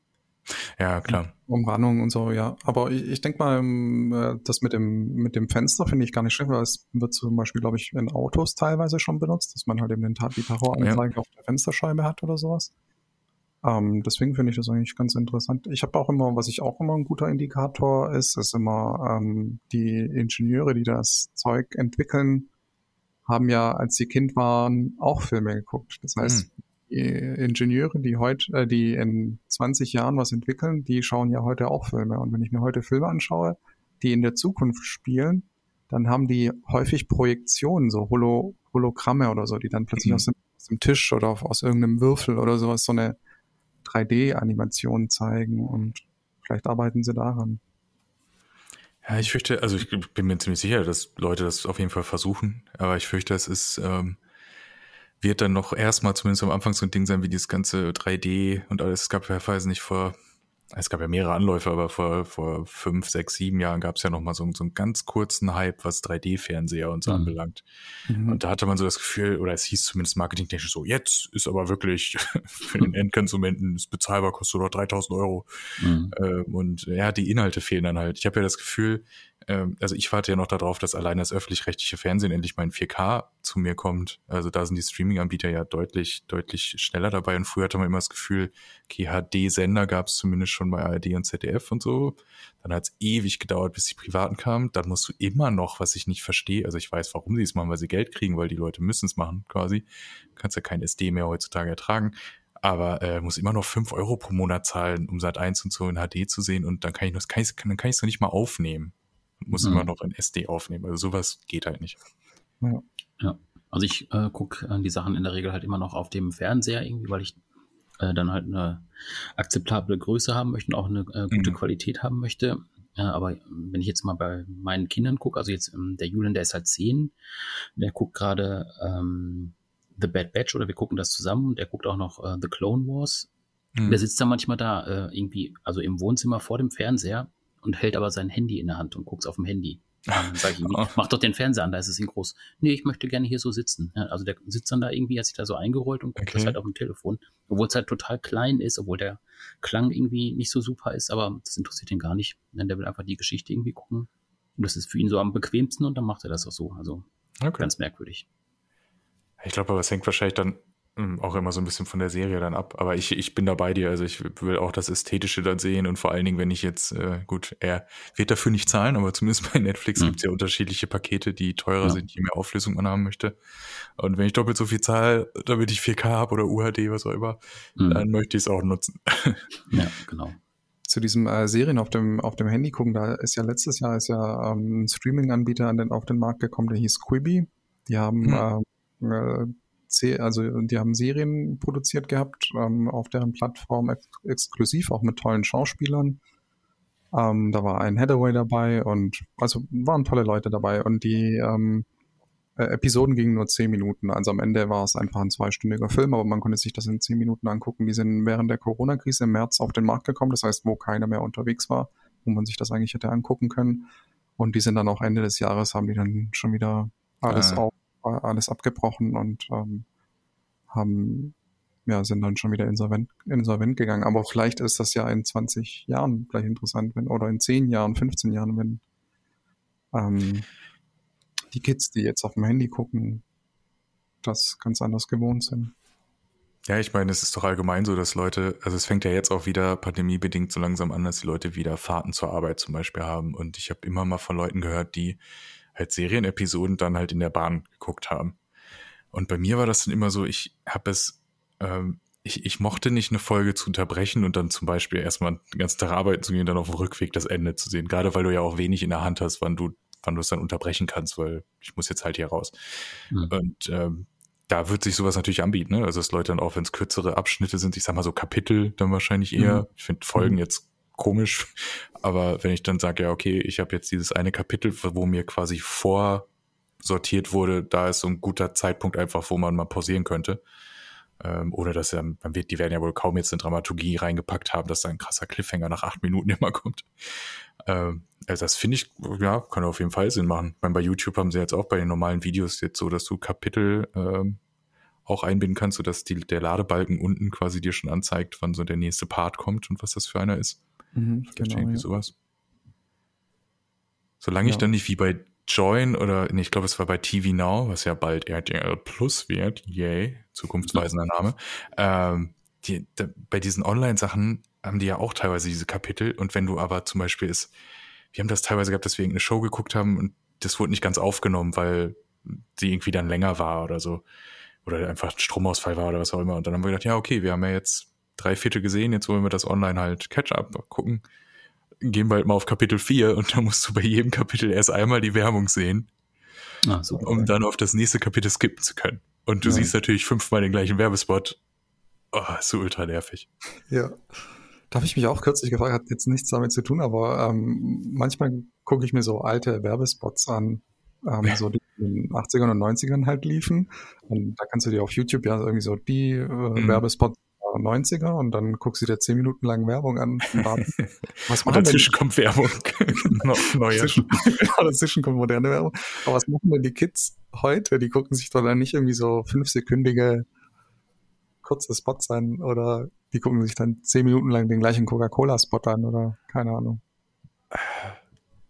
Ja, klar. Umrandung und so, ja. Aber ich, ich denke mal, ähm, äh, das mit dem, mit dem Fenster finde ich gar nicht schlimm, weil es wird zum Beispiel, glaube ich, in Autos teilweise schon benutzt, dass man halt eben den die Terroranzeige auf der Fensterscheibe hat oder sowas. Ähm, deswegen finde ich das eigentlich ganz interessant. Ich habe auch immer, was ich auch immer ein guter Indikator ist, ist immer ähm, die Ingenieure, die das Zeug entwickeln, haben ja, als sie Kind waren, auch Filme geguckt. Das heißt, die Ingenieure, die heute, äh, die in 20 Jahren was entwickeln, die schauen ja heute auch Filme. Und wenn ich mir heute Filme anschaue, die in der Zukunft spielen, dann haben die häufig Projektionen, so Holo Hologramme oder so, die dann plötzlich Mhm. aus, dem, aus dem Tisch oder aus irgendeinem Würfel oder sowas so eine 3D-Animation zeigen und vielleicht arbeiten sie daran. Ja, ich fürchte, also ich bin mir ziemlich sicher, dass Leute das auf jeden Fall versuchen, aber ich fürchte, es ist, ähm, wird dann noch erstmal zumindest am Anfang so ein Ding sein wie dieses ganze 3D und alles. Es gab ja, weiß nicht, vor, es gab ja mehrere Anläufe, aber vor, vor fünf, sechs, sieben Jahren gab es ja noch mal so, so einen ganz kurzen Hype, was 3D-Fernseher und so Mhm. anbelangt. Und da hatte man so das Gefühl, oder es hieß zumindest marketingtechnisch so, jetzt ist aber wirklich [laughs] für den Endkonsumenten ist bezahlbar, kostet nur 3000 Euro. Mhm. Ähm, und ja, die Inhalte fehlen dann halt. Ich habe ja das Gefühl, ähm, also ich warte ja noch darauf, dass allein das öffentlich-rechtliche Fernsehen endlich mal in 4K zu mir kommt. Also da sind die Streaming-Anbieter ja deutlich, deutlich schneller dabei. Und früher hatte man immer das Gefühl, okay, HD-Sender gab es zumindest schon bei ARD und ZDF und so. Dann hat es ewig gedauert, bis die privaten kamen. Dann musst du immer noch, was ich nicht verstehe, also ich weiß, warum sie es machen, weil sie Geld kriegen, weil die Leute müssen es machen quasi. Du kannst ja kein SD mehr heutzutage ertragen aber äh, muss immer noch fünf Euro pro Monat zahlen, um Sat 1 und so in HD zu sehen und dann kann ich das kann ich, dann kann ich es noch nicht mal aufnehmen. Muss Mhm. immer noch in SD aufnehmen. Also sowas geht halt nicht. Ja. Also ich äh, gucke äh, die Sachen in der Regel halt immer noch auf dem Fernseher irgendwie, weil ich äh, dann halt eine akzeptable Größe haben möchte und auch eine äh, gute Mhm. Qualität haben möchte. Aber wenn ich jetzt mal bei meinen Kindern gucke, also jetzt ähm, der Julian, der ist halt zehn, der guckt gerade ähm, The Bad Batch oder wir gucken das zusammen und der guckt auch noch äh, The Clone Wars. Mhm. Der sitzt dann manchmal da äh, irgendwie, also im Wohnzimmer vor dem Fernseher und hält aber sein Handy in der Hand und guckt auf dem Handy. [laughs] Dann sag ich ihm, Oh. mach doch den Fernseher an, da ist es in groß. Nee, ich möchte gerne hier so sitzen. Ja, also der sitzt dann da irgendwie, hat sich da so eingerollt und guckt Okay. das halt auf dem Telefon. Obwohl es halt total klein ist, obwohl der Klang irgendwie nicht so super ist, aber das interessiert ihn gar nicht. Denn der will einfach die Geschichte irgendwie gucken. Und das ist für ihn so am bequemsten und dann macht er das auch so. Also Okay. ganz merkwürdig. Ich glaube aber, es hängt wahrscheinlich dann auch immer so ein bisschen von der Serie dann ab. Aber ich, ich bin da bei dir. Also ich will auch das Ästhetische dann sehen und vor allen Dingen, wenn ich jetzt, äh, gut, er wird dafür nicht zahlen, aber zumindest bei Netflix Mhm. gibt's ja unterschiedliche Pakete, die teurer Ja. sind, je mehr Auflösung man haben möchte. Und wenn ich doppelt so viel zahle, damit ich 4K habe oder UHD, was auch immer, Mhm. dann möchte ich es auch nutzen. [laughs] Ja, genau. zu diesem äh, Serien auf dem auf dem Handy gucken, da ist ja letztes Jahr ist ja ähm, ein Streaming-Anbieter an den, auf den Markt gekommen, der hieß Quibi. Die haben Hm. ähm, äh, also die haben Serien produziert gehabt ähm, auf deren Plattform ex exklusiv, auch mit tollen Schauspielern. Ähm, da war ein Hathaway dabei und also waren tolle Leute dabei und die ähm, äh, Episoden gingen nur zehn Minuten. Also am Ende war es einfach ein zweistündiger Film, aber man konnte sich das in zehn Minuten angucken. Die sind während der Corona-Krise im März auf den Markt gekommen, das heißt, wo keiner mehr unterwegs war, wo man sich das eigentlich hätte angucken können. Und die sind dann auch Ende des Jahres, haben die dann schon wieder alles, Ah. auf, alles abgebrochen und ähm, haben, ja, sind dann schon wieder insolvent, insolvent gegangen. Aber vielleicht ist das ja in 20 Jahren vielleicht interessant, wenn, oder in 10 Jahren, 15 Jahren, wenn ähm, die Kids, die jetzt auf dem Handy gucken, das ganz anders gewohnt sind. Ja, ich meine, es ist doch allgemein so, dass Leute, also es fängt ja jetzt auch wieder pandemiebedingt so langsam an, dass die Leute wieder Fahrten zur Arbeit zum Beispiel haben. Und ich habe immer mal von Leuten gehört, die halt Serienepisoden dann halt in der Bahn geguckt haben. Und bei mir war das dann immer so, ich habe es, ähm, ich, ich mochte nicht eine Folge zu unterbrechen und dann zum Beispiel erstmal den ganzen Tag arbeiten zu gehen dann auf dem Rückweg das Ende zu sehen. Gerade weil du ja auch wenig in der Hand hast, wann du, wann du es dann unterbrechen kannst, weil ich muss jetzt halt hier raus. Mhm. Und ähm, da wird sich sowas natürlich anbieten, ne? Also dass Leute dann auch, wenn es kürzere Abschnitte sind, ich sag mal so Kapitel, dann wahrscheinlich eher. Mhm. Ich finde Folgen Mhm. jetzt komisch, aber wenn ich dann sage, ja, okay, ich habe jetzt dieses eine Kapitel, wo mir quasi vorsortiert wurde, da ist so ein guter Zeitpunkt einfach, wo man mal pausieren könnte. Ähm, ohne dass ja, man wird, die werden ja wohl kaum jetzt in Dramaturgie reingepackt haben, dass da ein krasser Cliffhanger nach acht Minuten [laughs] immer kommt. Ähm, also das finde ich, ja, kann auf jeden Fall Sinn machen. Meine, bei YouTube haben sie jetzt auch bei den normalen Videos jetzt so, dass du Kapitel ähm, auch einbinden kannst, sodass die, der Ladebalken unten quasi dir schon anzeigt, wann so der nächste Part kommt und was das für einer ist. Mhm, Vielleicht irgendwie ja. sowas. Solange ich Ja. dann nicht wie bei Join oder, nee, ich glaube, es war bei TV Now, was ja bald RTL Plus wird, yay, zukunftsweisender Name, ähm, die, da, bei diesen Online-Sachen haben die ja auch teilweise diese Kapitel und wenn du aber zum Beispiel ist, wir haben das teilweise gehabt, dass wir irgendeine Show geguckt haben und das wurde nicht ganz aufgenommen, weil die irgendwie dann länger war oder so. Oder einfach ein Stromausfall war oder was auch immer. Und dann haben wir gedacht, ja, okay, wir haben ja jetzt drei Viertel gesehen, jetzt wollen wir das online halt Catch-up gucken. Gehen wir halt mal auf Kapitel 4 [laughs] und da musst du bei jedem Kapitel erst einmal die Werbung sehen, Ah, super. um dann auf das nächste Kapitel skippen zu können. Und du Ja. siehst natürlich fünfmal den gleichen Werbespot. Oh, ist so ultra nervig. Ja. Da habe ich mich auch kürzlich gefragt, hat jetzt nichts damit zu tun, aber ähm, manchmal gucke ich mir so alte Werbespots an, ähm, so die in den 80ern und 90ern halt liefen. Und da kannst du dir auf YouTube ja irgendwie so die äh, Werbespots der 90er und dann guckst du dir 10 Minuten lang Werbung an. [laughs] Was Und denn dazwischen kommt Werbung. [laughs] Neuer. dazwischen, ja, dazwischen kommt moderne Werbung. Aber was machen denn die Kids heute? Die gucken sich doch dann nicht irgendwie so fünfsekündige kurze Spots an oder die gucken sich dann zehn Minuten lang den gleichen Coca-Cola-Spot an oder keine Ahnung.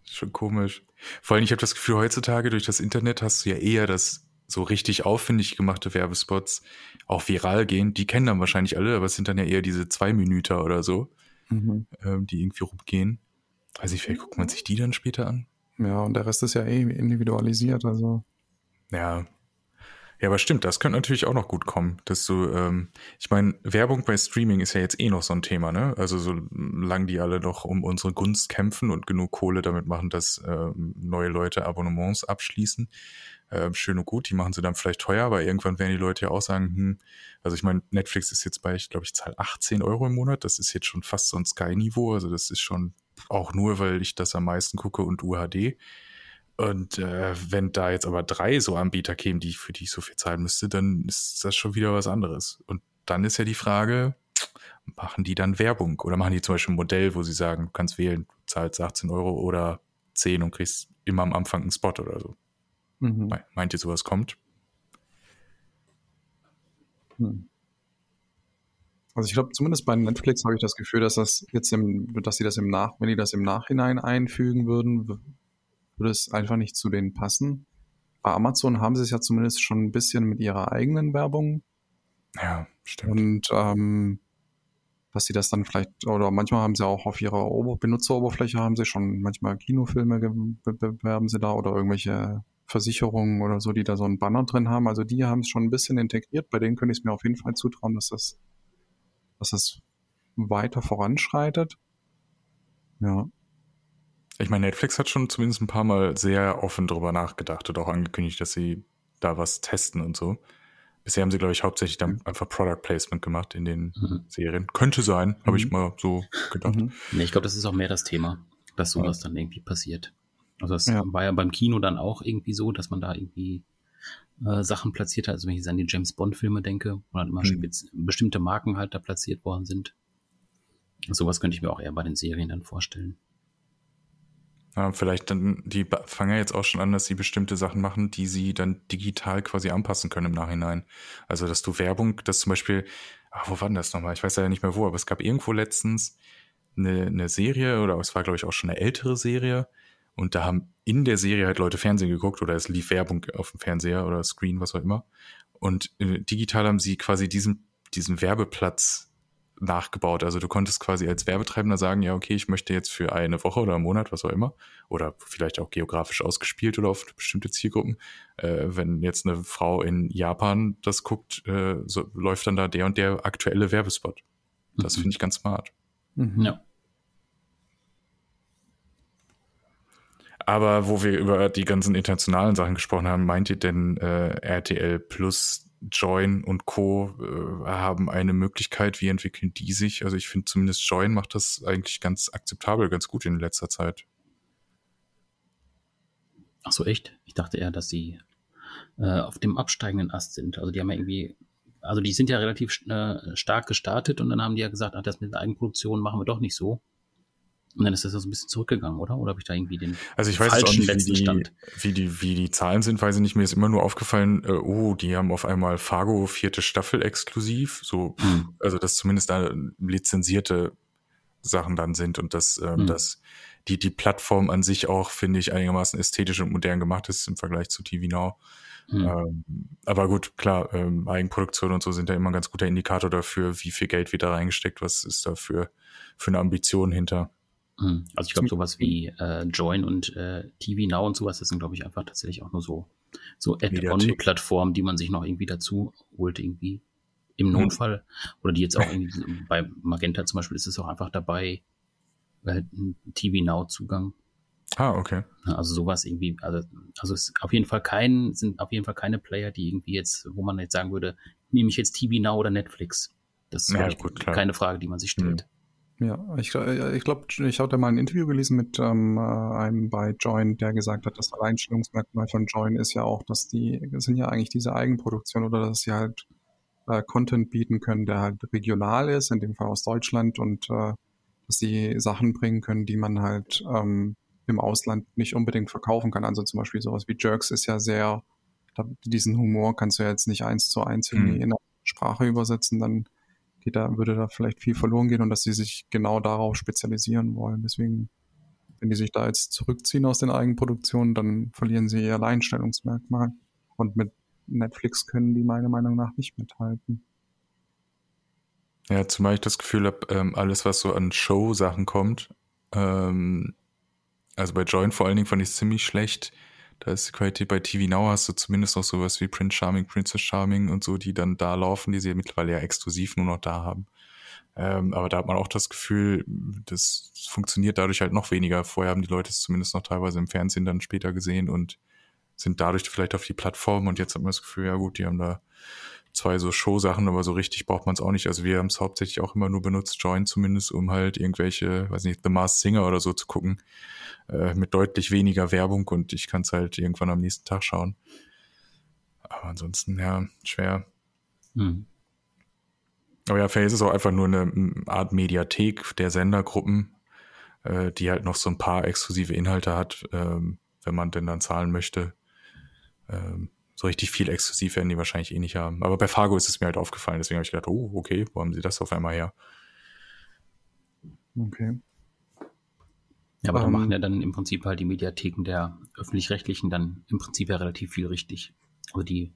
Schon komisch. Vor allem, ich habe das Gefühl, heutzutage durch das Internet hast du ja eher das so richtig aufwendig gemachte Werbespots auch viral gehen. Die kennen dann wahrscheinlich alle, aber es sind dann ja eher diese zwei Minüter oder so, Mhm. ähm, die irgendwie rumgehen. Weiß ich, vielleicht guckt man sich die dann später an. Ja, und der Rest ist ja eh individualisiert, also. Ja. Ja, aber stimmt, das könnte natürlich auch noch gut kommen, dass du, ähm, ich meine, Werbung bei Streaming ist ja jetzt eh noch so ein Thema, ne? Also solange die alle noch um unsere Gunst kämpfen und genug Kohle damit machen, dass ähm, neue Leute Abonnements abschließen, ähm, schön und gut, die machen sie dann vielleicht teuer, aber irgendwann werden die Leute ja auch sagen, hm, also ich meine, Netflix ist jetzt bei, ich glaube, ich zahle 18 Euro im Monat, das ist jetzt schon fast so ein Sky-Niveau, also das ist schon auch nur, weil ich das am meisten gucke und UHD. Und äh, wenn da jetzt aber drei so Anbieter kämen, die, für die ich so viel zahlen müsste, dann ist das schon wieder was anderes. Und dann ist ja die Frage, machen die dann Werbung? Oder machen die zum Beispiel ein Modell, wo sie sagen, du kannst wählen, du zahlst 18 Euro oder 10 und kriegst immer am Anfang einen Spot oder so. Mhm. Me- Meint ihr, sowas kommt? Hm. Also ich glaube, zumindest bei Netflix habe ich das Gefühl, dass das jetzt im, dass sie das im Nach, wenn die das im Nachhinein einfügen würden, würde es einfach nicht zu denen passen. Bei Amazon haben sie es ja zumindest schon ein bisschen mit ihrer eigenen Werbung Ja, stimmt. und ähm, dass sie das dann vielleicht, oder manchmal haben sie auch auf ihrer Ober Benutzeroberfläche haben sie schon manchmal Kinofilme bewerben sie da oder irgendwelche Versicherungen oder so, die da so einen Banner drin haben. Also die haben es schon ein bisschen integriert. Bei denen könnte ich es mir auf jeden Fall zutrauen, dass das, dass das weiter voranschreitet. Ja. Ich meine, Netflix hat schon zumindest ein paar Mal sehr offen drüber nachgedacht und auch angekündigt, dass sie da was testen und so. Bisher haben sie, glaube ich, hauptsächlich dann einfach Product Placement gemacht in den Mhm. Serien. Könnte sein, habe ich Mhm. mal so gedacht. Mhm. Nee, ich glaube, das ist auch mehr das Thema, dass sowas dann irgendwie passiert. Also das Ja. war ja beim Kino dann auch irgendwie so, dass man da irgendwie äh, Sachen platziert hat. Also wenn ich jetzt an die James Bond-Filme denke, wo dann immer Mhm. bestimmte Marken halt da platziert worden sind. Sowas könnte ich mir auch eher bei den Serien dann vorstellen. Vielleicht dann, die fangen ja jetzt auch schon an, dass sie bestimmte Sachen machen, die sie dann digital quasi anpassen können im Nachhinein. Also, dass du Werbung, dass zum Beispiel, ach, wo war denn das nochmal? Ich weiß ja nicht mehr wo, aber es gab irgendwo letztens eine, eine Serie oder es war, glaube ich, auch schon eine ältere Serie. Und da haben in der Serie halt Leute Fernsehen geguckt oder es lief Werbung auf dem Fernseher oder Screen, was auch immer. Und äh, digital haben sie quasi diesen, diesen Werbeplatz nachgebaut. Also du konntest quasi als Werbetreibender sagen, ja, okay, ich möchte jetzt für eine Woche oder einen Monat, was auch immer, oder vielleicht auch geografisch ausgespielt oder auf bestimmte Zielgruppen. Äh, wenn jetzt eine Frau in Japan das guckt, äh, so, läuft dann da der und der aktuelle Werbespot. Das Mhm. finde ich ganz smart. Mhm. Ja. Aber wo wir über die ganzen internationalen Sachen gesprochen haben, meint ihr denn äh, RTL Plus, Join und Co. Äh, haben eine Möglichkeit? Wie entwickeln die sich? Also ich finde zumindest Join macht das eigentlich ganz akzeptabel, ganz gut in letzter Zeit. Ach so, echt? Ich dachte eher, dass sie äh, auf dem absteigenden Ast sind. Also die haben ja irgendwie, also die sind ja relativ äh, stark gestartet und dann haben die ja gesagt, ach, das mit der Eigenproduktion machen wir doch nicht so. Und dann ist das so ein bisschen zurückgegangen, oder? Oder habe ich da irgendwie den Also ich weiß jetzt auch falschen nicht, wie die, Stand? wie, die, wie die Zahlen sind, weiß ich nicht. Mir ist immer nur aufgefallen, äh, oh, die haben auf einmal Fargo vierte Staffel exklusiv. So, Hm. also dass zumindest da lizenzierte Sachen dann sind und dass, ähm, Hm. dass die, die Plattform an sich auch, finde ich, einigermaßen ästhetisch und modern gemacht ist im Vergleich zu TV Now. Hm. Ähm, aber gut, klar, ähm, Eigenproduktion und so sind ja immer ein ganz guter Indikator dafür, wie viel Geld wird da reingesteckt, was ist da für, für eine Ambition hinter. Hm. Also ich glaube, sowas wie äh, Join und äh, TV Now und sowas, das sind, glaube ich, einfach tatsächlich auch nur so so. Add-on-Plattformen, die man sich noch irgendwie dazu holt, irgendwie im Notfall. Oder die jetzt auch irgendwie, bei Magenta zum Beispiel ist es auch einfach dabei, halt ein TV Now-Zugang. Ah, okay. Also sowas irgendwie, also, also es ist auf jeden Fall kein, sind auf jeden Fall keine Player, die irgendwie jetzt, wo man jetzt sagen würde, nehme ich jetzt TV Now oder Netflix? Das ist Ja, gut, keine Frage, die man sich stellt. Ja, ich, äh, ich glaube, ich hatte mal ein Interview gelesen mit ähm, äh, einem bei Join, der gesagt hat, das Alleinstellungsmerkmal von Join ist ja auch, dass die, das sind ja eigentlich diese Eigenproduktion oder dass sie halt äh, Content bieten können, der halt regional ist, in dem Fall aus Deutschland und äh, dass sie Sachen bringen können, die man halt ähm, im Ausland nicht unbedingt verkaufen kann. Also zum Beispiel sowas wie Jerks ist ja sehr, diesen Humor kannst du ja jetzt nicht eins zu eins irgendwie Mhm. in eine Sprache übersetzen, dann geht da, würde da vielleicht viel verloren gehen und dass sie sich genau darauf spezialisieren wollen. Deswegen, wenn die sich da jetzt zurückziehen aus den Eigenproduktionen, dann verlieren sie ihr Alleinstellungsmerkmal. Und mit Netflix können die meiner Meinung nach nicht mithalten. Ja, zumal ich das Gefühl habe, ähm, alles, was so an Show-Sachen kommt, ähm, also bei Join vor allen Dingen fand ich es ziemlich schlecht. Da ist die Qualität bei TV Now hast du zumindest noch sowas wie Prince Charming, Princess Charming und so, die dann da laufen, die sie mittlerweile ja exklusiv nur noch da haben. Ähm, aber da hat man auch das Gefühl, das funktioniert dadurch halt noch weniger. Vorher haben die Leute es zumindest noch teilweise im Fernsehen dann später gesehen und sind dadurch vielleicht auf die Plattform und jetzt hat man das Gefühl, ja gut, die haben da zwei so Show-Sachen, aber so richtig braucht man es auch nicht. Also wir haben es hauptsächlich auch immer nur benutzt, Join zumindest, um halt irgendwelche, weiß nicht, The Masked Singer oder so zu gucken, äh, mit deutlich weniger Werbung und ich kann es halt irgendwann am nächsten Tag schauen. Aber ansonsten, ja, schwer. Hm. Aber ja, vielleicht ist auch einfach nur eine mm, Art Mediathek der Sendergruppen, äh, die halt noch so ein paar exklusive Inhalte hat, ähm, wenn man denn dann zahlen möchte. Ähm, so richtig viel exklusiv werden die wahrscheinlich eh nicht haben. Aber bei Fargo ist es mir halt aufgefallen, deswegen habe ich gedacht, oh, okay, wo haben sie das auf einmal her? Okay. Ja, aber da Ähm, machen ja dann im Prinzip halt die Mediatheken der öffentlich-rechtlichen dann im Prinzip ja relativ viel richtig. Also die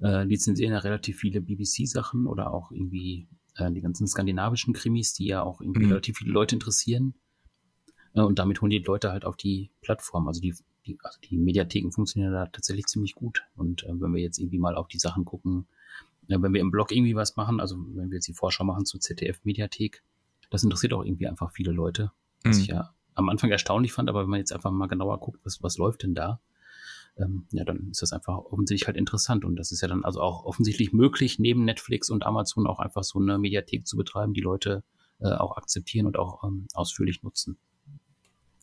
äh, lizenzieren ja relativ viele BBC-Sachen oder auch irgendwie äh, die ganzen skandinavischen Krimis, die ja auch irgendwie Mhm. relativ viele Leute interessieren. Äh, und damit holen die Leute halt auf die Plattform. Also die, die, also die Mediatheken funktionieren da tatsächlich ziemlich gut. Und äh, wenn wir jetzt irgendwie mal auf die Sachen gucken, äh, wenn wir im Blog irgendwie was machen, also wenn wir jetzt die Vorschau machen zur ZDF-Mediathek, das interessiert auch irgendwie einfach viele Leute. Was Mhm. ich ja am Anfang erstaunlich fand, aber wenn man jetzt einfach mal genauer guckt, was, was läuft denn da, ähm, ja, dann ist das einfach offensichtlich halt interessant. Und das ist ja dann also auch offensichtlich möglich, neben Netflix und Amazon auch einfach so eine Mediathek zu betreiben, die Leute äh, auch akzeptieren und auch ähm, ausführlich nutzen.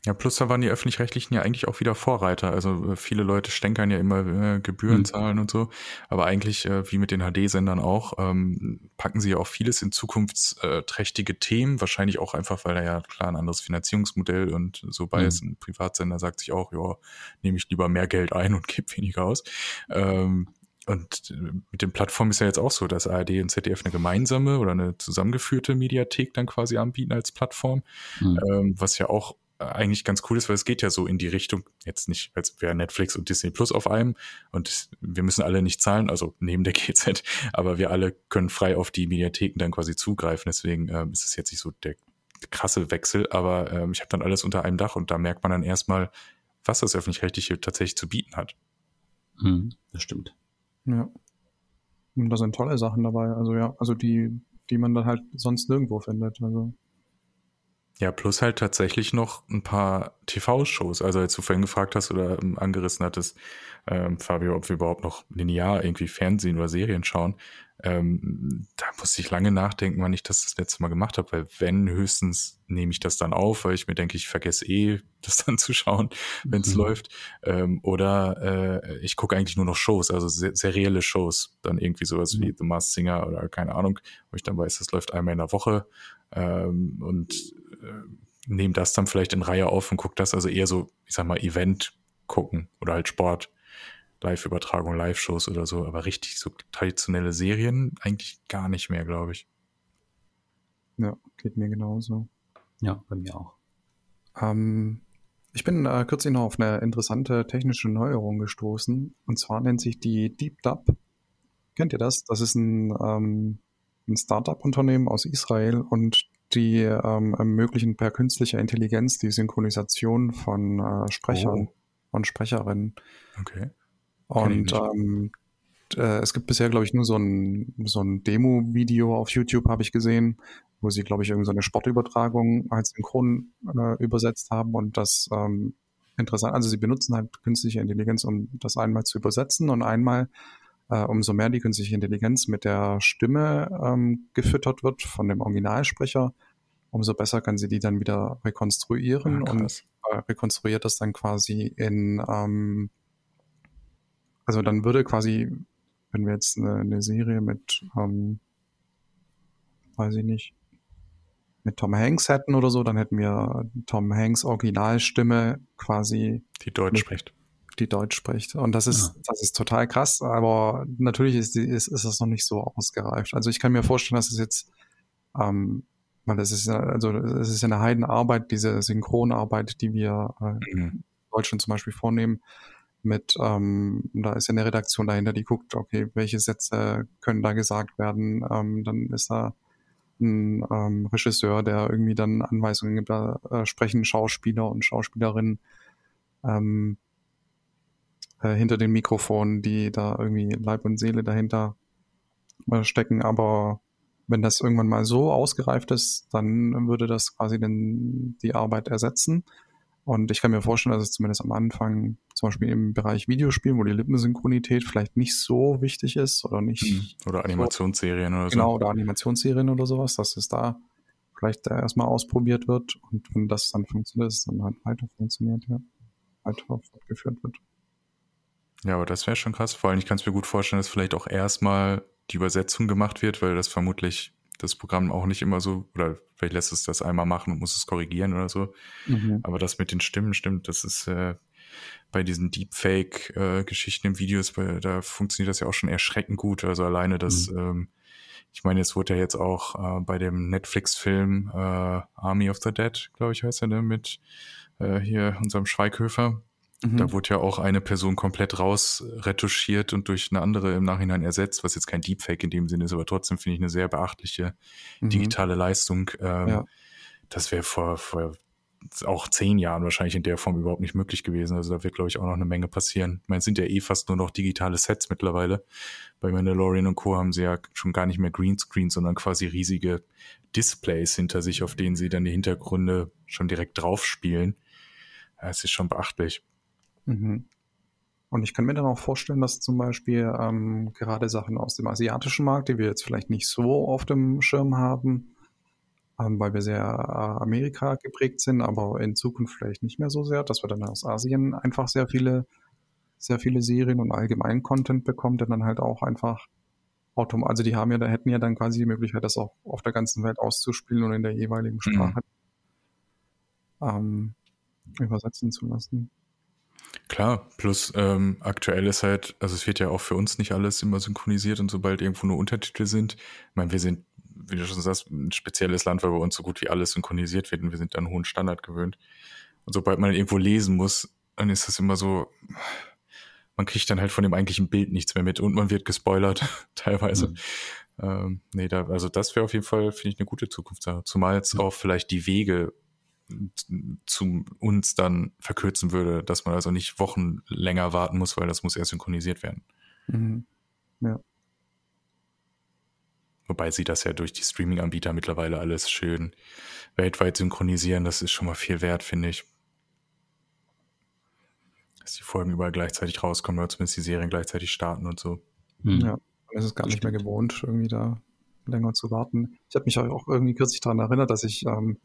Ja, plus da waren die öffentlich-rechtlichen ja eigentlich auch wieder Vorreiter. Also äh, viele Leute stänkern ja immer äh, Gebühren Mhm. zahlen und so. Aber eigentlich, äh, wie mit den HD-Sendern auch, ähm, packen sie ja auch vieles in zukunftsträchtige Themen. Wahrscheinlich auch einfach, weil da ja klar ein anderes Finanzierungsmodell und so bei Mhm. ist. Ein Privatsender sagt sich auch, ja, nehme ich lieber mehr Geld ein und [laughs] gebe weniger aus. Ähm, und äh, mit den Plattformen ist ja jetzt auch so, dass ARD und ZDF eine gemeinsame oder eine zusammengeführte Mediathek dann quasi anbieten als Plattform Mhm. ähm, was ja auch äh, eigentlich ganz cool ist, weil es geht ja so in die Richtung, jetzt nicht, als wäre Netflix und Disney Plus auf einem und wir müssen alle nicht zahlen, also neben der [laughs] GZ, aber wir alle können frei auf die Mediatheken dann quasi zugreifen, deswegen ähm, ist es jetzt nicht so der krasse Wechsel, aber ähm, ich habe dann alles unter einem Dach und da merkt man dann erstmal, was das Öffentlich-Rechtliche tatsächlich zu bieten hat. Mhm. Das stimmt. Ja. Und da sind tolle Sachen dabei. Also ja, also die, die man dann halt sonst nirgendwo findet. Also Ja, plus halt tatsächlich noch ein paar TV-Shows. Also als du vorhin gefragt hast oder ähm, angerissen hattest, ähm, Fabio, ob wir überhaupt noch linear irgendwie Fernsehen oder Serien schauen, ähm, da musste ich lange nachdenken, wann ich das das letzte Mal gemacht habe, weil wenn höchstens nehme ich das dann auf, weil ich mir denke, ich vergesse eh, [laughs] das dann zu schauen, wenn es Mhm. läuft. Ähm, oder äh, ich gucke eigentlich nur noch Shows, also se serielle Shows, dann irgendwie sowas wie Mhm. The Masked Singer oder keine Ahnung, wo ich dann weiß, das läuft einmal in der Woche ähm, und nehme das dann vielleicht in Reihe auf und gucke das, also eher so, ich sag mal, Event gucken oder halt Sport, Live-Übertragung, Live-Shows oder so, aber richtig so traditionelle Serien eigentlich gar nicht mehr, glaube ich. ja, geht mir genauso. Ja, bei mir auch. Ähm, ich bin äh, kürzlich noch auf eine interessante technische Neuerung gestoßen. Und zwar nennt sich die Deep Dub. Kennt ihr das? Das ist ein, ähm, ein Startup-Unternehmen aus Israel und die ähm, ermöglichen per künstlicher Intelligenz die Synchronisation von äh, Sprechern Oh. und Sprecherinnen. Okay. Und ähm, äh, es gibt bisher, glaube ich, nur so ein, so ein Demo-Video auf YouTube, habe ich gesehen, wo sie, glaube ich, irgendeine so eine Sportübertragung als Synchron äh, übersetzt haben und das ähm, interessant, also sie benutzen halt künstliche Intelligenz, um das einmal zu übersetzen und einmal, äh, umso mehr die künstliche Intelligenz mit der Stimme ähm, gefüttert wird von dem Originalsprecher, umso besser kann sie die dann wieder rekonstruieren Ah, und äh, rekonstruiert das dann quasi in, ähm, also dann würde quasi, wenn wir jetzt eine, eine Serie mit, ähm, weiß ich nicht, mit Tom Hanks hätten oder so, dann hätten wir Tom Hanks Originalstimme quasi, Die Deutsch spricht. Die Deutsch spricht. Und das ist, das ist total krass, aber natürlich ist, die- ist, ist das noch nicht so ausgereift. Also ich kann mir vorstellen, dass es jetzt, ähm, weil es ist ja, also es ist ja eine Heidenarbeit, diese Synchronarbeit, die wir äh, Mhm. in Deutschland zum Beispiel vornehmen, mit, ähm, da ist ja eine Redaktion dahinter, die guckt, okay, welche Sätze können da gesagt werden. Ähm, dann ist da ein ähm, Regisseur, der irgendwie dann Anweisungen gibt, da äh, sprechen Schauspieler und Schauspielerinnen ähm, äh, hinter den Mikrofonen, die da irgendwie Leib und Seele dahinter äh, stecken. Aber wenn das irgendwann mal so ausgereift ist, dann würde das quasi den, die Arbeit ersetzen. Und ich kann mir vorstellen, dass es zumindest am Anfang, zum Beispiel im Bereich Videospielen, wo die Lippensynchronität vielleicht nicht so wichtig ist oder nicht Oder Animationsserien oder so. genau, oder Animationsserien oder sowas, dass es da vielleicht äh, erstmal ausprobiert wird und wenn das dann funktioniert, dass es dann halt weiter funktioniert, ja. Weiter fortgeführt wird. Ja, aber das wäre schon krass. Vor allem, ich kann es mir gut vorstellen, dass vielleicht auch erstmal die Übersetzung gemacht wird, weil das vermutlich das Programm auch nicht immer so, oder vielleicht lässt es das einmal machen und muss es korrigieren oder so. Aber das mit den Stimmen stimmt, das ist äh, bei diesen Deepfake-Geschichten im Videos, bei, da funktioniert das ja auch schon erschreckend gut. Also alleine das, ähm, ich meine, es wurde ja jetzt auch äh, bei dem Netflix-Film äh, Army of the Dead, glaube ich, heißt er, ne, mit äh, hier unserem Schweighöfer. Mhm. Da wurde ja auch eine Person komplett raus retuschiert und durch eine andere im Nachhinein ersetzt, was jetzt kein Deepfake in dem Sinne ist, aber trotzdem finde ich eine sehr beachtliche Mhm. digitale Leistung. Ähm, Ja. Das wäre vor, vor auch zehn Jahren wahrscheinlich in der Form überhaupt nicht möglich gewesen. Also da wird, glaube ich, auch noch eine Menge passieren. Ich meine, es sind ja eh fast nur noch digitale Sets mittlerweile. Bei Mandalorian und Co. haben sie ja schon gar nicht mehr Greenscreen, sondern quasi riesige Displays hinter sich, auf denen sie dann die Hintergründe schon direkt drauf spielen. Es ist schon beachtlich. Mhm. Und ich kann mir dann auch vorstellen, dass zum Beispiel ähm, gerade Sachen aus dem asiatischen Markt, die wir jetzt vielleicht nicht so auf dem Schirm haben, ähm, weil wir sehr äh, Amerika geprägt sind, aber in Zukunft vielleicht nicht mehr so sehr, dass wir dann aus Asien einfach sehr viele, sehr viele Serien und allgemein Content bekommen, der dann halt auch einfach automatisch, also die haben ja, da hätten ja dann quasi die Möglichkeit, das auch auf der ganzen Welt auszuspielen und in der jeweiligen Sprache ähm, übersetzen zu lassen. Klar, plus ähm, aktuell ist halt, also es wird ja auch für uns nicht alles immer synchronisiert und sobald irgendwo nur Untertitel sind, ich meine, wir sind, wie du schon sagst, ein spezielles Land, weil bei uns so gut wie alles synchronisiert wird und wir sind an einen hohen Standard gewöhnt. Und sobald man irgendwo lesen muss, dann ist das immer so, man kriegt dann halt von dem eigentlichen Bild nichts mehr mit und man wird gespoilert, [laughs] teilweise. Mhm. Ähm, nee, da, also das wäre auf jeden Fall, finde ich, eine gute Zukunftssache. Zumal es auch vielleicht die Wege zu uns dann verkürzen würde, dass man also nicht Wochen länger warten muss, weil das muss erst synchronisiert werden. Mhm. Wobei sie das ja durch die Streaming-Anbieter mittlerweile alles schön weltweit synchronisieren, das ist schon mal viel wert, finde ich. Dass die Folgen überall gleichzeitig rauskommen oder zumindest die Serien gleichzeitig starten und so. Hm. Ja, man ist es gar nicht mehr gewohnt, irgendwie da länger zu warten. Ich habe mich auch irgendwie kürzlich daran erinnert, dass ich, ähm,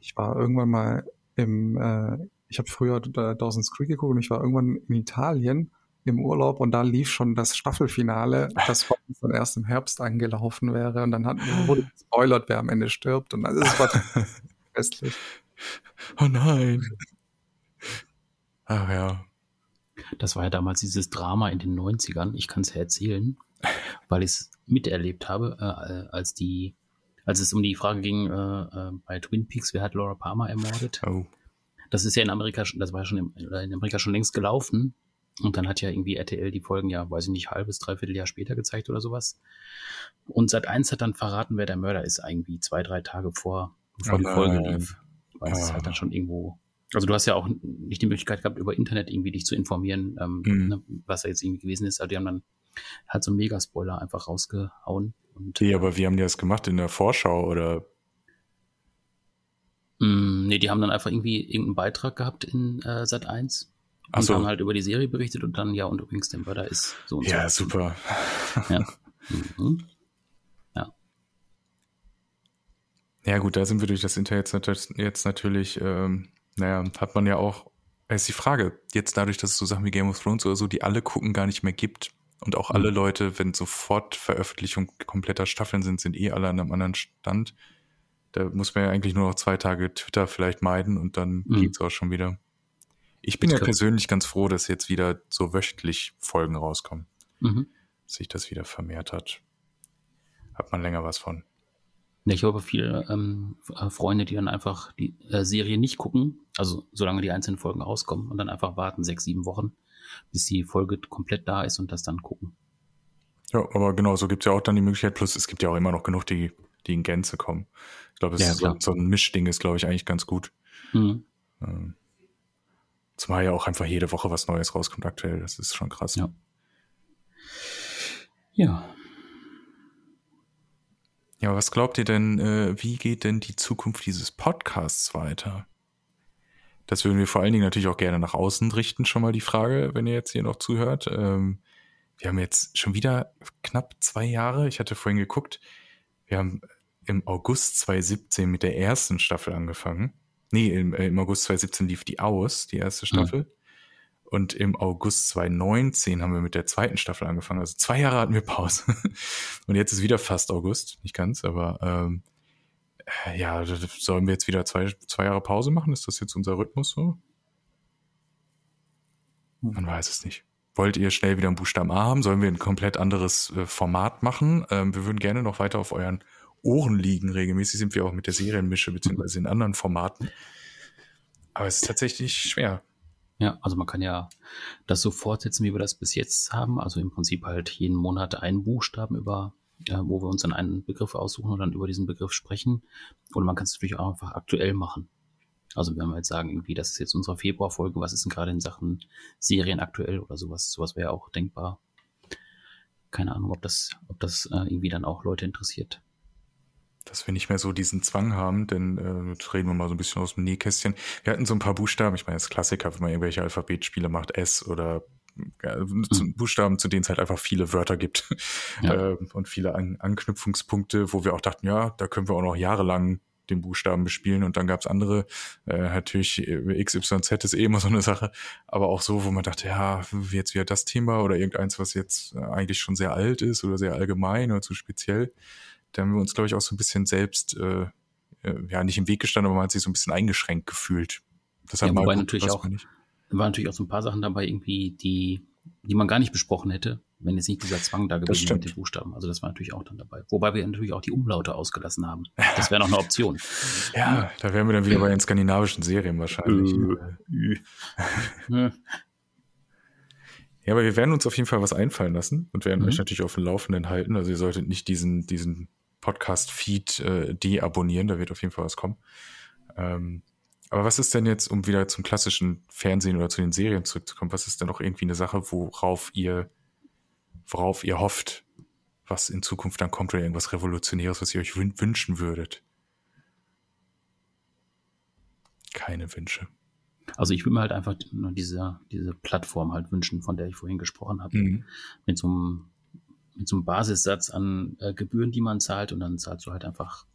ich war irgendwann mal im, äh, ich habe früher Dawson's Creek geguckt und ich war irgendwann in Italien im Urlaub und da lief schon das Staffelfinale, [laughs] das uns dann erst im Herbst angelaufen wäre und dann hat, wurde gespoilert, wer am Ende stirbt und also es war [laughs] festlich. Oh nein. [laughs] Ach ja. Das war ja damals dieses Drama in den 90ern. Ich kann es ja erzählen, weil ich es miterlebt habe, äh, als die, als es um die Frage ging, äh, äh, bei Twin Peaks, wer hat Laura Palmer ermordet? Oh. Das ist ja in Amerika schon, das war ja schon im, in Amerika schon längst gelaufen. Und dann hat ja irgendwie RTL die Folgen ja, weiß ich nicht, halbes, dreiviertel Jahr später gezeigt oder sowas. Und seit eins hat dann verraten, wer der Mörder ist, irgendwie zwei, drei Tage vor, bevor Oh die Folge lief. Weil es Ah. halt dann schon irgendwo Also du hast ja auch nicht die Möglichkeit gehabt, über Internet irgendwie dich zu informieren, ähm, Mhm. ne, was da jetzt irgendwie gewesen ist. Also die haben dann halt so einen Megaspoiler einfach rausgehauen. Und, Nee, aber wie haben die das gemacht? In der Vorschau oder? Mm, nee, die haben dann einfach irgendwie irgendeinen Beitrag gehabt in äh, Sat 1 Ach und so. haben halt über die Serie berichtet und dann, ja, und übrigens, der Mörder ist so und Ja, so. super. Ja. [laughs] Mhm. Ja, gut, da sind wir durch das Internet jetzt natürlich, ähm, naja, hat man ja auch, ist die Frage, jetzt dadurch, dass es so Sachen wie Game of Thrones oder so, die alle gucken, gar nicht mehr gibt und auch alle Mhm. Leute, wenn sofort Veröffentlichung kompletter Staffeln sind, sind eh alle an einem anderen Stand. Da muss man ja eigentlich nur noch zwei Tage Twitter vielleicht meiden und dann Mhm. geht's auch schon wieder. Ich bin Das ja persönlich ganz froh, dass jetzt wieder so wöchentlich Folgen rauskommen, Mhm. dass sich das wieder vermehrt hat. Hat man länger was von. Ich habe viele ähm, äh, Freunde, die dann einfach die äh, Serie nicht gucken, also solange die einzelnen Folgen rauskommen und dann einfach warten sechs, sieben Wochen, bis die Folge komplett da ist und das dann gucken. Ja, aber genau, so gibt's ja auch dann die Möglichkeit, plus es gibt ja auch immer noch genug, die, die in Gänze kommen. Ich glaube, es Ja, so, so ein Mischding ist, glaube ich, eigentlich ganz gut. Mhm. Ähm, Zumal ja auch einfach jede Woche was Neues rauskommt aktuell. Das ist schon krass. Ja. Ja, Ja, was glaubt ihr denn, äh, wie geht denn die Zukunft dieses Podcasts weiter? Das würden wir vor allen Dingen natürlich auch gerne nach außen richten, schon mal die Frage, wenn ihr jetzt hier noch zuhört. Ähm, wir haben jetzt schon wieder knapp zwei Jahre, ich hatte vorhin geguckt, wir haben im August 2017 mit der ersten Staffel angefangen. Nee, im, äh, im August 2017 lief die aus, die erste Staffel. Und im August 2019 haben wir mit der zweiten Staffel angefangen. Also zwei Jahre hatten wir Pause. [laughs] Und jetzt ist wieder fast August, nicht ganz, aber ähm, äh, ja, d- d- sollen wir jetzt wieder zwei, zwei Jahre Pause machen? Ist das jetzt unser Rhythmus so? Man weiß es nicht. Wollt ihr schnell wieder einen Buchstaben A haben? Sollen wir ein komplett anderes äh, Format machen? Ähm, wir würden gerne noch weiter auf euren Ohren liegen. Regelmäßig sind wir auch mit der Serienmische beziehungsweise in anderen Formaten. Aber es ist tatsächlich schwer. ja, also man kann ja das so fortsetzen, wie wir das bis jetzt haben. Also im Prinzip halt jeden Monat einen Buchstaben über, äh, wo wir uns dann einen Begriff aussuchen und dann über diesen Begriff sprechen. Oder man kann es natürlich auch einfach aktuell machen. Also wenn wir jetzt sagen, irgendwie, das ist jetzt unsere Februarfolge, was ist denn gerade in Sachen Serien aktuell oder sowas? Sowas wäre auch denkbar. Keine Ahnung, ob das, ob das äh, irgendwie dann auch Leute interessiert. dass wir nicht mehr so diesen Zwang haben, denn äh, jetzt reden wir mal so ein bisschen aus dem Nähkästchen. Wir hatten so ein paar Buchstaben, ich meine, das Klassiker, wenn man irgendwelche Alphabetspiele macht, S oder Buchstaben, zu denen es halt einfach viele Wörter gibt. [laughs] Ja. äh, und viele An Anknüpfungspunkte, wo wir auch dachten, ja, da können wir auch noch jahrelang den Buchstaben bespielen. Und dann gab es andere, äh, natürlich äh, XYZ ist eh immer so eine Sache, aber auch so, wo man dachte, ja, jetzt wieder das Thema oder irgendeins, was jetzt äh, eigentlich schon sehr alt ist oder sehr allgemein oder zu speziell. Da haben wir uns, glaube ich, auch so ein bisschen selbst, äh, äh, ja, nicht im Weg gestanden, aber man hat sich so ein bisschen eingeschränkt gefühlt. Deshalb Ja, mal wobei gucken, natürlich auch- nicht- waren natürlich auch so ein paar Sachen dabei, irgendwie, die, die man gar nicht besprochen hätte, wenn jetzt nicht dieser Zwang da gewesen wäre mit den Buchstaben. Also das war natürlich auch dann dabei. Wobei wir natürlich auch die Umlaute ausgelassen haben. Das wäre noch eine Option. [laughs] Ja, da wären wir dann wieder bei den skandinavischen Serien wahrscheinlich. Äh, Hm. Ja, aber wir werden uns auf jeden Fall was einfallen lassen und werden Mhm. euch natürlich auf dem Laufenden halten. Also ihr solltet nicht diesen, diesen Podcast-Feed äh, deabonnieren, da wird auf jeden Fall was kommen. Ähm, aber was ist denn jetzt, um wieder zum klassischen Fernsehen oder zu den Serien zurückzukommen, was ist denn noch irgendwie eine Sache, worauf ihr, worauf ihr hofft, was in Zukunft dann kommt oder irgendwas Revolutionäres, was ihr euch wün wünschen würdet? Keine Wünsche. Also ich würde mir halt einfach nur diese, diese Plattform halt wünschen, von der ich vorhin gesprochen habe. Mhm. Mit so einem, mit so einem Basissatz an äh, Gebühren, die man zahlt und dann zahlst du halt einfach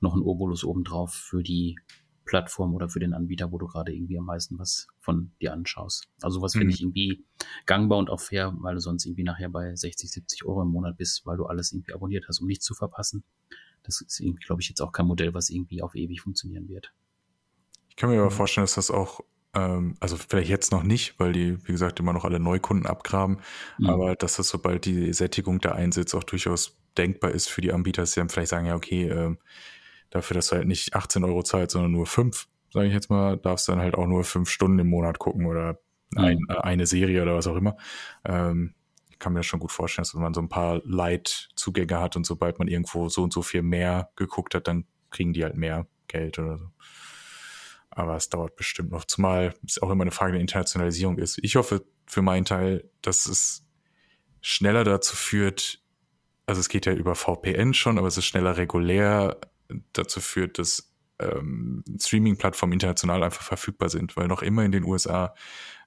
noch einen Obolus obendrauf für die Plattform oder für den Anbieter, wo du gerade irgendwie am meisten was von dir anschaust. Also was finde Mhm. ich irgendwie gangbar und auch fair, weil du sonst irgendwie nachher bei 60, 70 Euro im Monat bist, weil du alles irgendwie abonniert hast, um nichts zu verpassen. Das ist irgendwie, glaube ich, jetzt auch kein Modell, was irgendwie auf ewig funktionieren wird. Ich kann mir aber Mhm. vorstellen, dass das auch, ähm, also vielleicht jetzt noch nicht, weil die, wie gesagt, immer noch alle Neukunden abgraben, Mhm. aber dass das, sobald die Sättigung da einsetzt, auch durchaus denkbar ist für die Anbieter, dass sie dann vielleicht sagen, ja, okay, ähm, dafür, dass du halt nicht 18 Euro zahlst, sondern nur 5, sage ich jetzt mal, darfst dann halt auch nur 5 Stunden im Monat gucken oder ein, Mhm. eine Serie oder was auch immer. Ähm, ich kann mir das schon gut vorstellen, dass man so ein paar Light-Zugänge hat und sobald man irgendwo so und so viel mehr geguckt hat, dann kriegen die halt mehr Geld oder so. Aber es dauert bestimmt noch, zumal es auch immer eine Frage der Internationalisierung ist. Ich hoffe für meinen Teil, dass es schneller dazu führt, also es geht ja über VPN schon, aber es ist schneller regulär dazu führt, dass ähm, Streaming-Plattformen international einfach verfügbar sind, weil noch immer in den USA,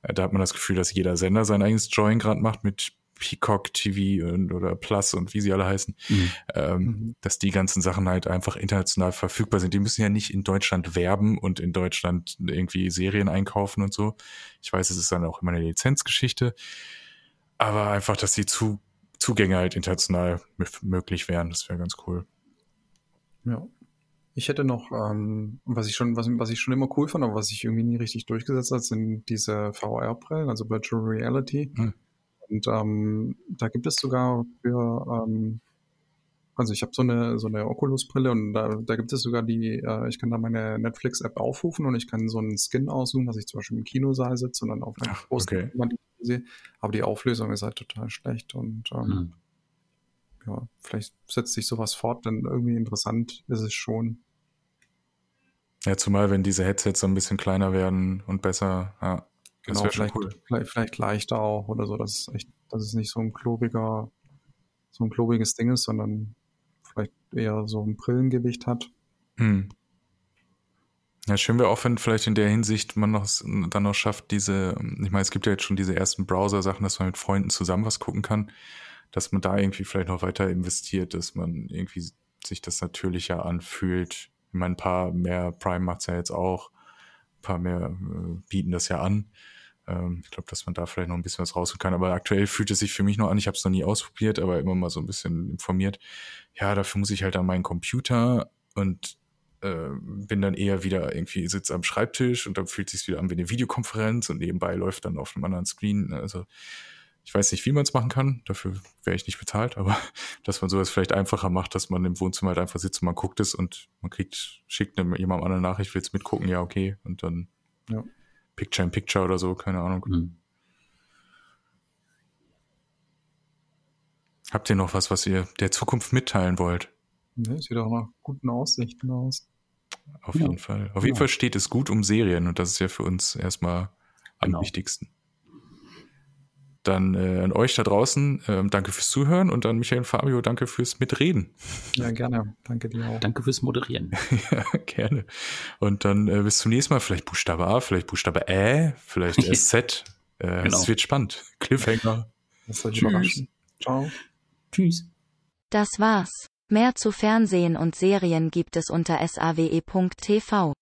äh, da hat man das Gefühl, dass jeder Sender sein eigenes Join gerade macht mit Peacock TV und, oder Plus und wie sie alle heißen, Mhm. ähm, Mhm. dass die ganzen Sachen halt einfach international verfügbar sind. Die müssen ja nicht in Deutschland werben und in Deutschland irgendwie Serien einkaufen und so. Ich weiß, es ist dann auch immer eine Lizenzgeschichte, aber einfach, dass die Zu Zugänge halt international mö- möglich wären, das wäre ganz cool. Ja. Ich hätte noch, ähm, was ich schon, was, was ich schon immer cool fand, aber was sich irgendwie nie richtig durchgesetzt hat, sind diese VR-Brillen, also Virtual Reality. Hm. Und ähm, da gibt es sogar für, ähm, also ich habe so eine so eine Oculus-Brille und da, da gibt es sogar die, äh, ich kann da meine Netflix-App aufrufen und ich kann so einen Skin aussuchen, dass ich zum Beispiel im Kinosaal sitze und dann auf einer großen okay. Sehe. Aber die Auflösung ist halt total schlecht und ähm, Mhm. Ja, vielleicht setzt sich sowas fort, denn irgendwie interessant ist es schon. Ja, zumal wenn diese Headsets so ein bisschen kleiner werden und besser, ja, das Genau, schon vielleicht, cool. vielleicht, vielleicht leichter auch oder so, dass es echt, dass es nicht so ein klobiger, so ein klobiges Ding ist, sondern vielleicht eher so ein Brillengewicht hat. Hm. Ja, schön wäre auch, wenn vielleicht in der Hinsicht man noch dann noch schafft, diese, ich meine, es gibt ja jetzt schon diese ersten Browser-Sachen, dass man mit Freunden zusammen was gucken kann, dass man da irgendwie vielleicht noch weiter investiert, dass man irgendwie sich das natürlicher anfühlt. Ich meine, ein paar mehr Prime macht's ja jetzt auch, ein paar mehr äh, bieten das ja an. Ähm, ich glaube, dass man da vielleicht noch ein bisschen was rausholen kann. Aber aktuell fühlt es sich für mich noch an, ich habe es noch nie ausprobiert, aber immer mal so ein bisschen informiert. Ja, dafür muss ich halt an meinen Computer und äh, bin dann eher wieder irgendwie sitze am Schreibtisch und dann fühlt sich wieder an wie eine Videokonferenz und nebenbei läuft dann auf einem anderen Screen. Also ich weiß nicht, wie man es machen kann. Dafür wäre ich nicht bezahlt, aber [laughs] dass man sowas vielleicht einfacher macht, dass man im Wohnzimmer halt einfach sitzt und man guckt es und man kriegt, schickt jemandem eine Nachricht, willst mitgucken, ja, okay. Und dann Ja. Picture in Picture oder so, keine Ahnung. Mhm. Habt ihr noch was, was ihr der Zukunft mitteilen wollt? Ne, sieht auch nach guten Aussichten aus. Auf Ja. jeden Fall. Auf jeden Ja. Fall steht es gut um Serien und das ist ja für uns erstmal am Genau. wichtigsten. Dann äh, an euch da draußen, ähm, danke fürs Zuhören und an Michael und Fabio, danke fürs Mitreden. Ja, gerne. Danke dir auch. Danke fürs Moderieren. [laughs] ja, gerne. Und dann äh, bis zum nächsten Mal. Vielleicht Buchstabe A, vielleicht Buchstabe Ä, vielleicht [laughs] SZ. Äh, Genau. Es wird spannend. [laughs] Cliffhanger. Euch Tschüss. überraschen. Ciao. Tschüss. Das war's. Mehr zu Fernsehen und Serien gibt es unter sawe.tv.